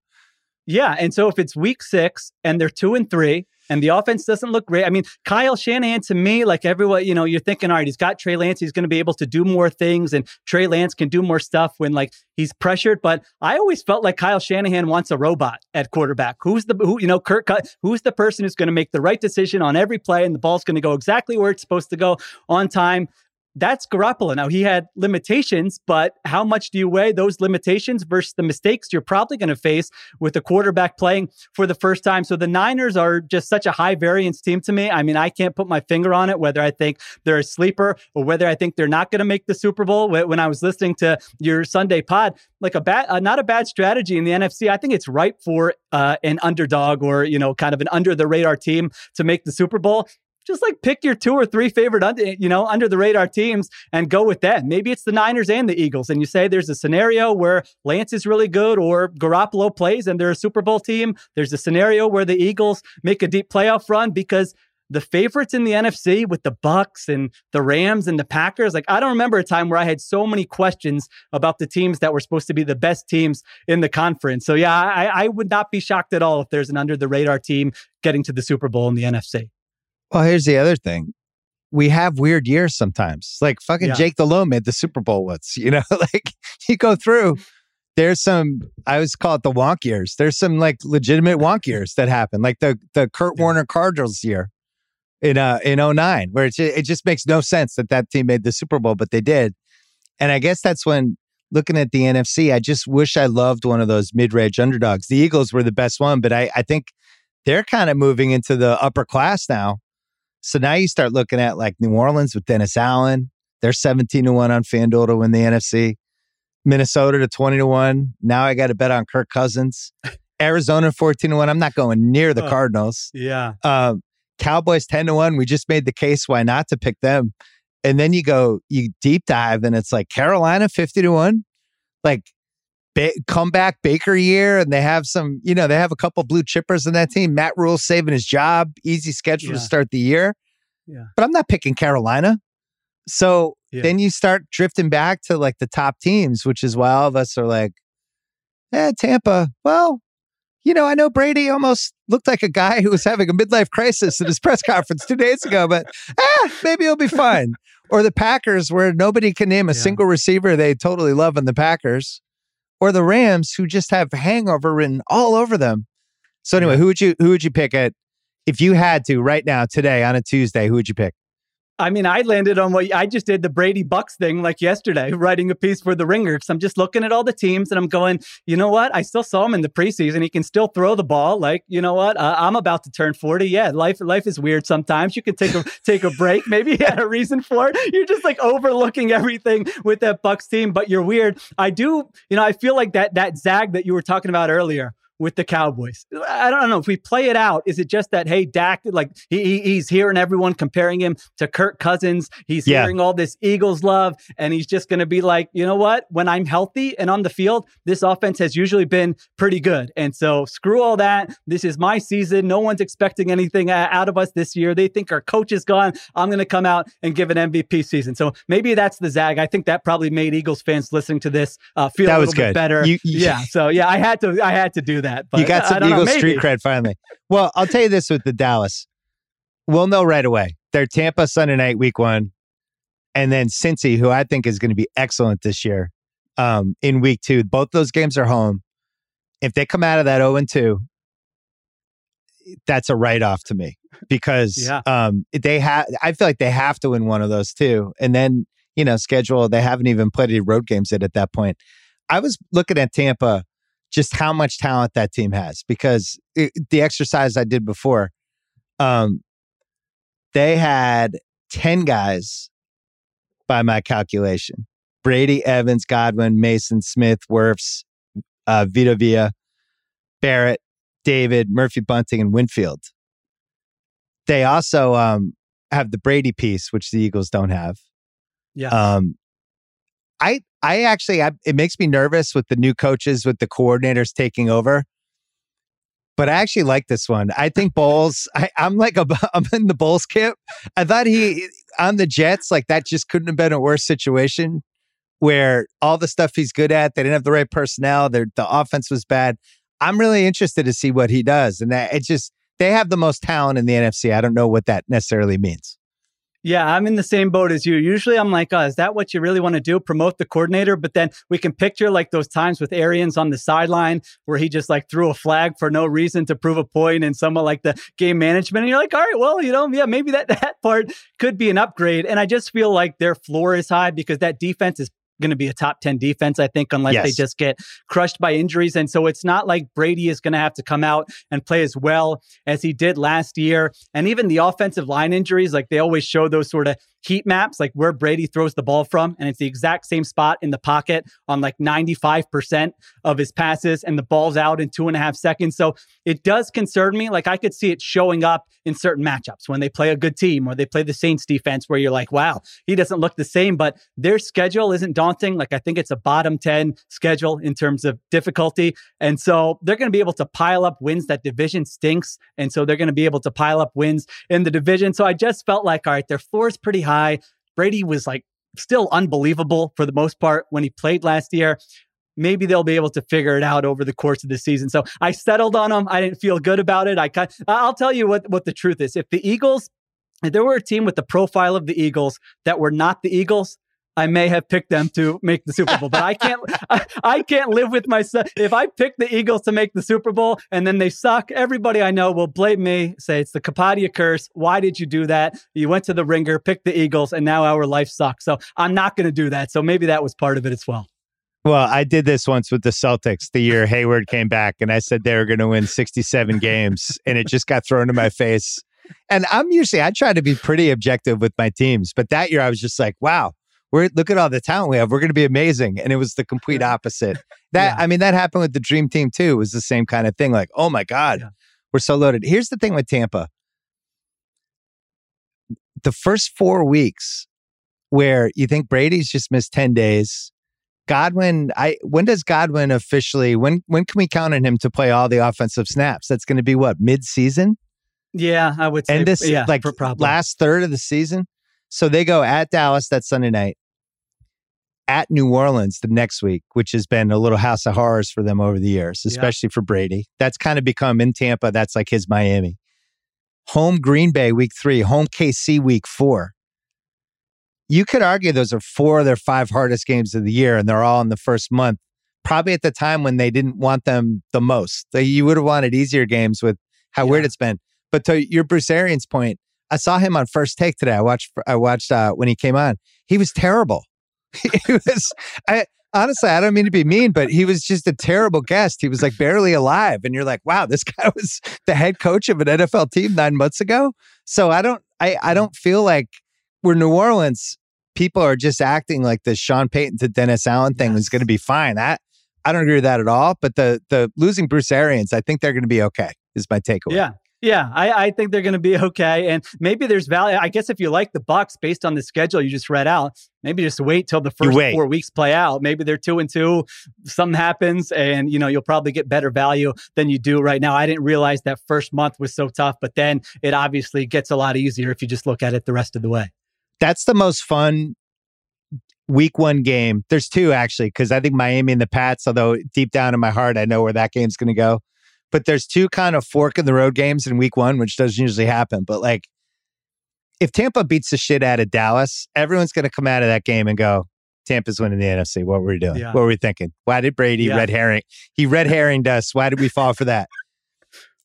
Yeah. And so if it's week six and they're two and three and the offense doesn't look great, I mean, Kyle Shanahan to me, like everyone, you know, you're thinking, all right, he's got Trey Lance. He's going to be able to do more things and Trey Lance can do more stuff when like he's pressured. But I always felt like Kyle Shanahan wants a robot at quarterback. Who's the, who, you know, Kirk, who's the person who's going to make the right decision on every play and the ball's going to go exactly where it's supposed to go on time? That's Garoppolo. Now he had limitations, but how much do you weigh those limitations versus the mistakes you're probably going to face with a quarterback playing for the first time? So the Niners are just such a high variance team to me. I mean, I can't put my finger on it whether I think they're a sleeper or whether I think they're not going to make the Super Bowl. When I was listening to your Sunday pod, like a bad, uh, not a bad strategy in the NFC. I think it's ripe for uh, an underdog or you know, kind of an under the radar team to make the Super Bowl just like pick your two or three favorite under, you know under the radar teams and go with that. Maybe it's the Niners and the Eagles, and you say there's a scenario where Lance is really good or Garoppolo plays and they're a Super Bowl team. There's a scenario where the Eagles make a deep playoff run because the favorites in the NFC with the Bucks and the Rams and the Packers. Like I don't remember a time where I had so many questions about the teams that were supposed to be the best teams in the conference. So yeah, I, I would not be shocked at all if there's an under the radar team getting to the Super Bowl in the NFC. Well, here's the other thing. We have weird years sometimes. Like fucking Yeah. Jake Delhomme made the Super Bowl once, you know, *laughs* like you go through there's some I always call it the wonk years. There's some like legitimate wonk years that happen, like the the Kurt Warner Cardinals year in uh in 09, where it it just makes no sense that that team made the Super Bowl, but they did. And I guess that's when looking at the NFC, I just wish I loved one of those mid range underdogs. The Eagles were the best one, but I I think they're kind of moving into the upper class now. So now you start looking at like New Orleans with Dennis Allen. They're 17 to 1 on FanDuel to win the NFC. Minnesota to 20 to 1. Now I got to bet on Kirk Cousins. *laughs* Arizona 14 to 1. I'm not going near the Oh. Cardinals. Yeah. Um, Cowboys 10 to 1. We just made the case why not to pick them. And then you go, you deep dive, and it's like Carolina 50 to 1. Like ba- comeback Baker year, and they have some, you know, they have a couple blue chippers in that team. Matt Rhule saving his job, easy schedule to start the year. Yeah. But I'm not picking Carolina. So Yeah. then you start drifting back to like the top teams, which is why all of us are like, eh, Tampa. Well, you know, I know Brady almost looked like a guy *laughs* who was having a midlife crisis at his press conference two days ago, but eh, maybe he'll be fine. Or the Packers, where nobody can name a Yeah. single receiver they totally love in the Packers. Or the Rams, who just have hangover written all over them. So anyway, Yeah. who would you who would you pick at if you had to right now today on a Tuesday? Who would you pick? I mean, I landed on what I just did the Brady Bucks thing like yesterday, *laughs* writing a piece for the Ringer. Because I'm just looking at all the teams and I'm going, you know what? I still saw him in the preseason. He can still throw the ball. Like, you know what? Uh, I'm about to turn 40. Yeah, life life is weird sometimes. You can take a *laughs* take a break. Maybe he had a reason for it. You're just like overlooking everything with that Bucks team, but you're weird. I do, you know, I feel like that that zag that you were talking about earlier with the Cowboys. I don't know if we play it out. Is it just that hey, Dak, like he, he- he's hearing everyone comparing him to Kirk Cousins. He's Yeah. hearing all this Eagles love, and he's just going to be like, you know what? When I'm healthy and on the field, this offense has usually been pretty good. And so screw all that. This is my season. No one's expecting anything out of us this year. They think our coach is gone. I'm going to come out and give an MVP season. So maybe that's the zag. I think that probably made Eagles fans listening to this uh, feel That a little bit better. You- you- yeah. So yeah, I had to. I had to do that. But you got some don't know, Eagles street cred finally. Well, I'll tell you this with the Dallas. We'll know right away. They're Tampa Sunday night, week one. And then Cincy, who I think is going to be excellent this year um, in week two. Both those games are home. If they come out of that 0 and 2, that's a write off to me because *laughs* Yeah. um, they have, I feel like they have to win one of those two. And then, you know, schedule, they haven't even played any road games yet at that point. I was looking at Tampa just how much talent that team has because it, the exercise I did before, um, they had 10 guys by my calculation Brady, Evans, Godwin, Mason, Smith, Wirfs, uh, Vita Vea, Barrett, David, Murphy Bunting, and Winfield. They also um, have the Brady piece, which the Eagles don't have. Yeah. Um, I I actually I, it makes me nervous with the new coaches with the coordinators taking over. But I actually like this one. I think Bowles. I, I'm like a, *laughs* I'm in the Bowles camp. I thought he on the Jets like that just couldn't have been a worse situation where all the stuff he's good at, they didn't have the right personnel. The offense was bad. I'm really interested to see what he does, and that it just they have the most talent in the NFC. I don't know what that necessarily means. Yeah, I'm in the same boat as you. Usually I'm like, oh, is that what you really want to do? Promote the coordinator? But then we can picture like those times with Arians on the sideline where he just like threw a flag for no reason to prove a point and someone like the game management. And you're like, all right, well, you know, yeah, maybe that, *laughs* that part could be an upgrade. And I just feel like their floor is high because that defense is going to be a top 10 defense, I think, unless they just get crushed by injuries. And so it's not like Brady is going to have to come out and play as well as he did last year. And even the offensive line injuries, like they always show those sort of heat maps, like where Brady throws the ball from. And it's the exact same spot in the pocket on like 95% of his passes, and the ball's out in two and a half seconds. So it does concern me. Like I could see it showing up in certain matchups when they play a good team or they play the Saints defense, where you're like, wow, he doesn't look the same, but their schedule isn't daunting. Like I think it's a bottom 10 schedule in terms of difficulty. And so they're going to be able to pile up wins. That division stinks. And so they're going to be able to pile up wins in the division. So I just felt like, all right, their floor is pretty high. Brady was like still unbelievable for the most part when he played last year. Maybe they'll be able to figure it out over the course of the season. So I settled on him. I didn't feel good about it. I I'll tell you what, what the truth is. If the Eagles, if there were a team with the profile of the Eagles that were not the Eagles, I may have picked them to make the Super Bowl, but I can't I, I can't live with myself. If I pick the Eagles to make the Super Bowl and then they suck, everybody I know will blame me, say it's the Kapadia curse. Why did you do that? You went to the ringer, picked the Eagles, and now our life sucks. So I'm not going to do that. So maybe that was part of it as well. Well, I did this once with the Celtics the year Hayward came back, and I said they were going to win 67 games, and it just got thrown in my face. And I'm usually I try to be pretty objective with my teams, but that year I was just like, wow, we're look at all the talent we have. We're going to be amazing, and it was the complete opposite. That Yeah. I mean, that happened with the Dream Team too. It was the same kind of thing. Like, oh my god, Yeah. we're so loaded. Here's the thing with Tampa: the first four weeks where you think Brady's just missed 10 days. Godwin, I when does Godwin officially when when can we count on him to play all the offensive snaps? That's going to be what mid season Yeah, I would say. and this yeah, like last third of the season. So they go at Dallas that Sunday night, at New Orleans the next week, which has been a little house of horrors for them over the years, Yeah. especially for Brady. That's kind of become in Tampa. That's like his Miami. Home Green Bay week three, home KC week four. You could argue those are four of their five hardest games of the year, and they're all in the first month. Probably at the time when they didn't want them the most. They- You would have wanted easier games with how weird it's been. But to your Bruce Arians point, I saw him on first take today. I watched I watched uh, when he came on. He was terrible. *laughs* he was I honestly I don't mean to be mean, but he was just a terrible guest. He was like barely alive. And you're like, wow, this *laughs* guy was the head coach of an NFL team nine months ago. So I don't I I don't feel like we're New Orleans. People are just acting like the Sean Payton to Dennis Allen thing was Yes. going to be fine. That I don't agree with that at all. But the the losing Bruce Arians, I think they're going to be okay. Is my takeaway. Yeah. Yeah, I, I think they're going to be *laughs* okay, and maybe there's value. I guess if you like the Bucks based on the schedule you just read out, maybe just wait till the first four weeks play out. Maybe they're two and two, something happens, and you know you'll probably get better value than you do right now. I didn't realize that first month was so tough, but then it obviously gets a lot easier if you just look at it the rest of the way. that's the most fun week one game. There's two actually, because I think Miami and the Pats, although deep down in my heart, I know where that game's going to go. But there's two kind of fork in the road games in week one, which doesn't usually happen. But like, if Tampa beats the shit out of Dallas, everyone's going to come out of that game and go, Tampa's winning the NFC. What were we doing? Yeah. What were we thinking? Why did Brady Yeah. red herring? He red herringed us. Why did we fall for that?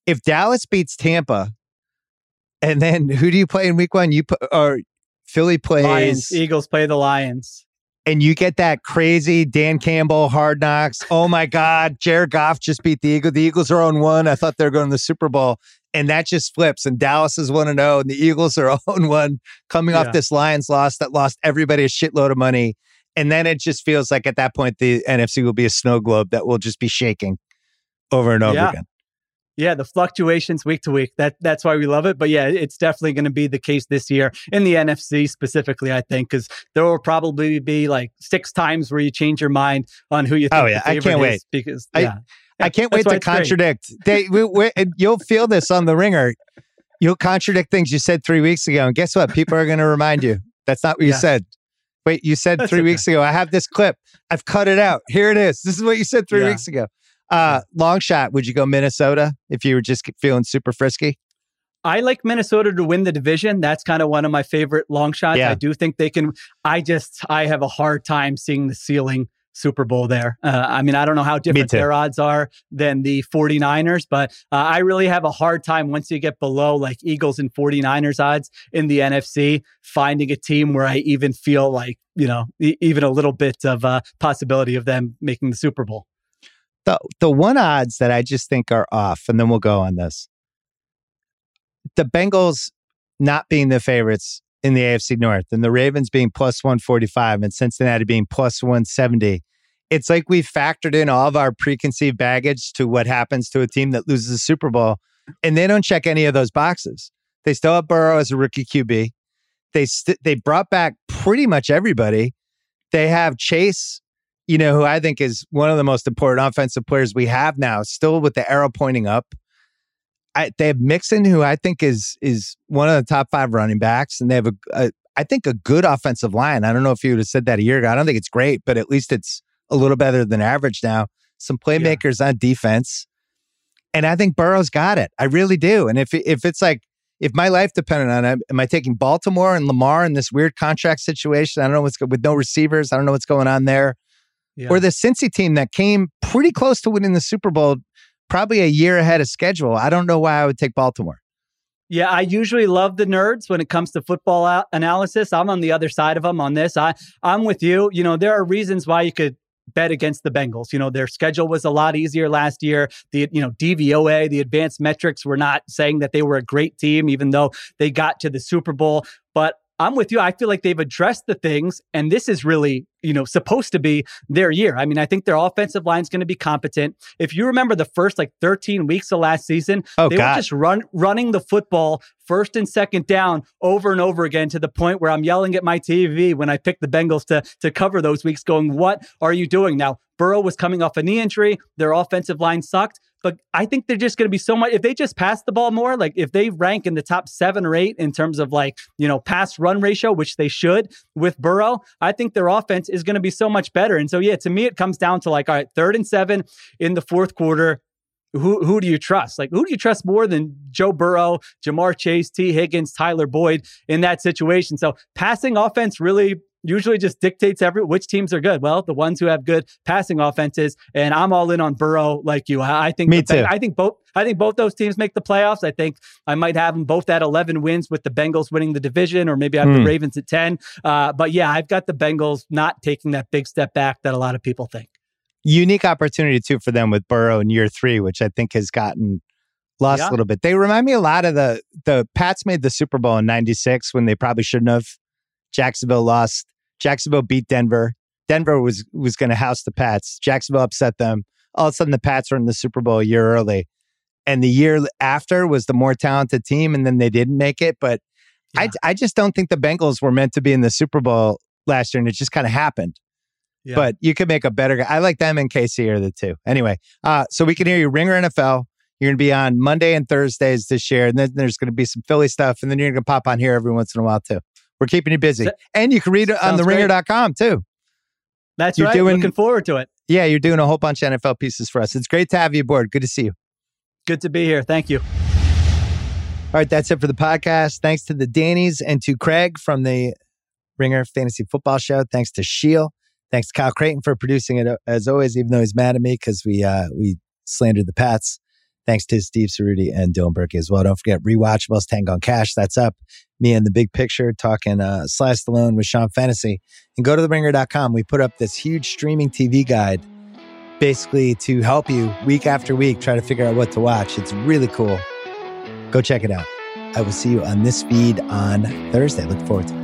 If Dallas beats Tampa, and then who do you play in week one? You put or Philly plays Lions, Eagles play the Lions. And you get that crazy Dan Campbell hard knocks. Oh my God, Jared Goff just beat the Eagles. The Eagles are on one. I thought they were going to the Super Bowl. And that just flips. And Dallas is 1 0, and the Eagles are *laughs* on 1, coming Yeah. off this Lions loss that lost everybody a shitload of money. And then it just feels like at that point, the NFC will be a snow globe that will just be shaking over and over Yeah. again. Yeah, the fluctuations week to week. That that's why we love it. But yeah, it's definitely going to be the case this year in the NFC specifically. I think because there will probably be like six times where you change your mind on who you oh, think. Oh, the yeah, I can't wait. because I- yeah. I can't That's wait to contradict. They, we, we, you'll feel this on the ringer. You'll contradict things you said three weeks ago. And guess what? People are going to remind you. That's not what you Yeah. said. Wait, you said That's three okay. weeks ago. I have this clip. I've cut it out. Here it is. This is what you said three Yeah. weeks ago. Uh, long shot. Would you go Minnesota if you were just feeling super frisky? I like Minnesota to win the division. That's kind of one of my favorite long shots. Yeah. I do think they can. I just I have a hard time seeing the ceiling Super Bowl there. Uh, I mean, I don't know how different their odds are than the 49ers, but uh, I really have a hard time once you get below like Eagles and 49ers odds in the NFC, finding a team where I even feel like, you know, e- even a little bit of uh, possibility of them making the Super Bowl. The the one odds that I just think are off, and then we'll go on this. The Bengals not being the favorites in the AFC North, and the Ravens being plus one forty five, and Cincinnati being plus one seventy. It's like we factored in all of our preconceived baggage to what happens to a team that loses the Super Bowl, and they don't check any of those boxes. They still have Burrow as a rookie QB. They st- they brought back pretty much everybody. They have Chase you know, who I think is one of the most important offensive players we have now, still with the arrow pointing up. I, they have Mixon, who I think is is one of the top five running backs, and they have a, a I think a good offensive line. I don't know if you would have said that a year ago. I don't think it's great, but at least it's a little better than average now. Some playmakers on defense, and I think Burrow's got it. I really do. And if if it's like if my life depended on it, am I taking Baltimore and Lamar in this weird contract situation? I don't know what's go- with no receivers. I don't know what's going on there. Yeah. Or the Cincy team that came pretty close to winning the Super Bowl, probably a year ahead of schedule. I don't know why I would take Baltimore. Yeah, I usually love the nerds when it comes to football analysis. I'm on the other side of them on this. I I'm with you. You know, there are reasons why you could bet against the Bengals. You know, their schedule was a lot easier last year. The you know, DVOA, the advanced metrics were not saying that they were a great team even though they got to the Super Bowl, but I'm with you. I feel like they've addressed the things, and this is really, you know, supposed to be their year. I mean, I think their offensive line is going to be competent. If you remember the first like 13 weeks of last season, Oh, they God. were just run running the football first and second down over and over again to the point where I'm yelling at my TV when I pick the Bengals to to cover those weeks, going, "What are you doing now?" Burrow was coming off a knee injury. Their offensive line sucked. But I think they're just going to be so much. If they just pass the ball more, like if they rank in the top seven or eight in terms of like, you know, pass run ratio, which they should with Burrow, I think their offense is going to be so much better. And so, yeah, to me, it comes down to like, all right, third and seven in the fourth quarter. Who, who do you trust? Like, who do you trust more than Joe Burrow, Ja'Marr Chase, Tee Higgins, Tyler Boyd in that situation? So, passing offense really usually just dictates every which teams are good. Well, the ones who have good passing offenses, and I'm all in on Burrow like you. I, I think Me too. I think both. I think both those teams make the playoffs. I think I might have them both at 11 wins with the Bengals winning the division, or maybe I have Hmm. the Ravens at 10. Uh, but yeah, I've got the Bengals not taking that big step back that a lot of people think. Unique opportunity too for them with Burrow in year three, which I think has gotten lost Yeah. a little bit. They remind me a lot of the the Pats made the Super Bowl in '96 when they probably shouldn't have. Jacksonville lost. Jacksonville beat Denver. Denver was was going to house the Pats. Jacksonville upset them. All of a sudden, the Pats were in the Super Bowl a year early, and the year after was the more talented team, and then they didn't make it. But I I just don't think the Bengals were meant to be in the Super Bowl last year, and it just kind of happened. Yeah. But you could make a better guy. I like them and KC are the two. Anyway, uh, so we can hear you Ringer NFL. You're going to be on Monday and Thursdays this year, and then there's going to be some Philly stuff, and then you're going to pop on here every once in a while too. We're keeping you busy, and you can read it on the ringer.com too. That's You're right. doing- Looking forward to it. Yeah, you're doing a whole bunch of NFL pieces for us. It's great to have you aboard. Good to see you. Good to be here. Thank you. All right, that's it for the podcast. Thanks to the Dannies and to Craig from the Ringer Fantasy Football Show. Thanks to Sheil. Thanks to Kyle Crichton for producing it uh, as always, even though he's mad at me because we uh, we slandered the Pats. Thanks to Steve Ceruti and Dylan Burke as well. Don't forget rewatchables, Tango on Cash. That's up. Me and the big picture talking uh, Sly Stallone with Sean Fennessey. And go to theringer.com. We put up this huge streaming TV guide basically to help you week after week try to figure out what to watch. It's really cool. Go check it out. I will see you on this feed on Thursday. Look forward to it.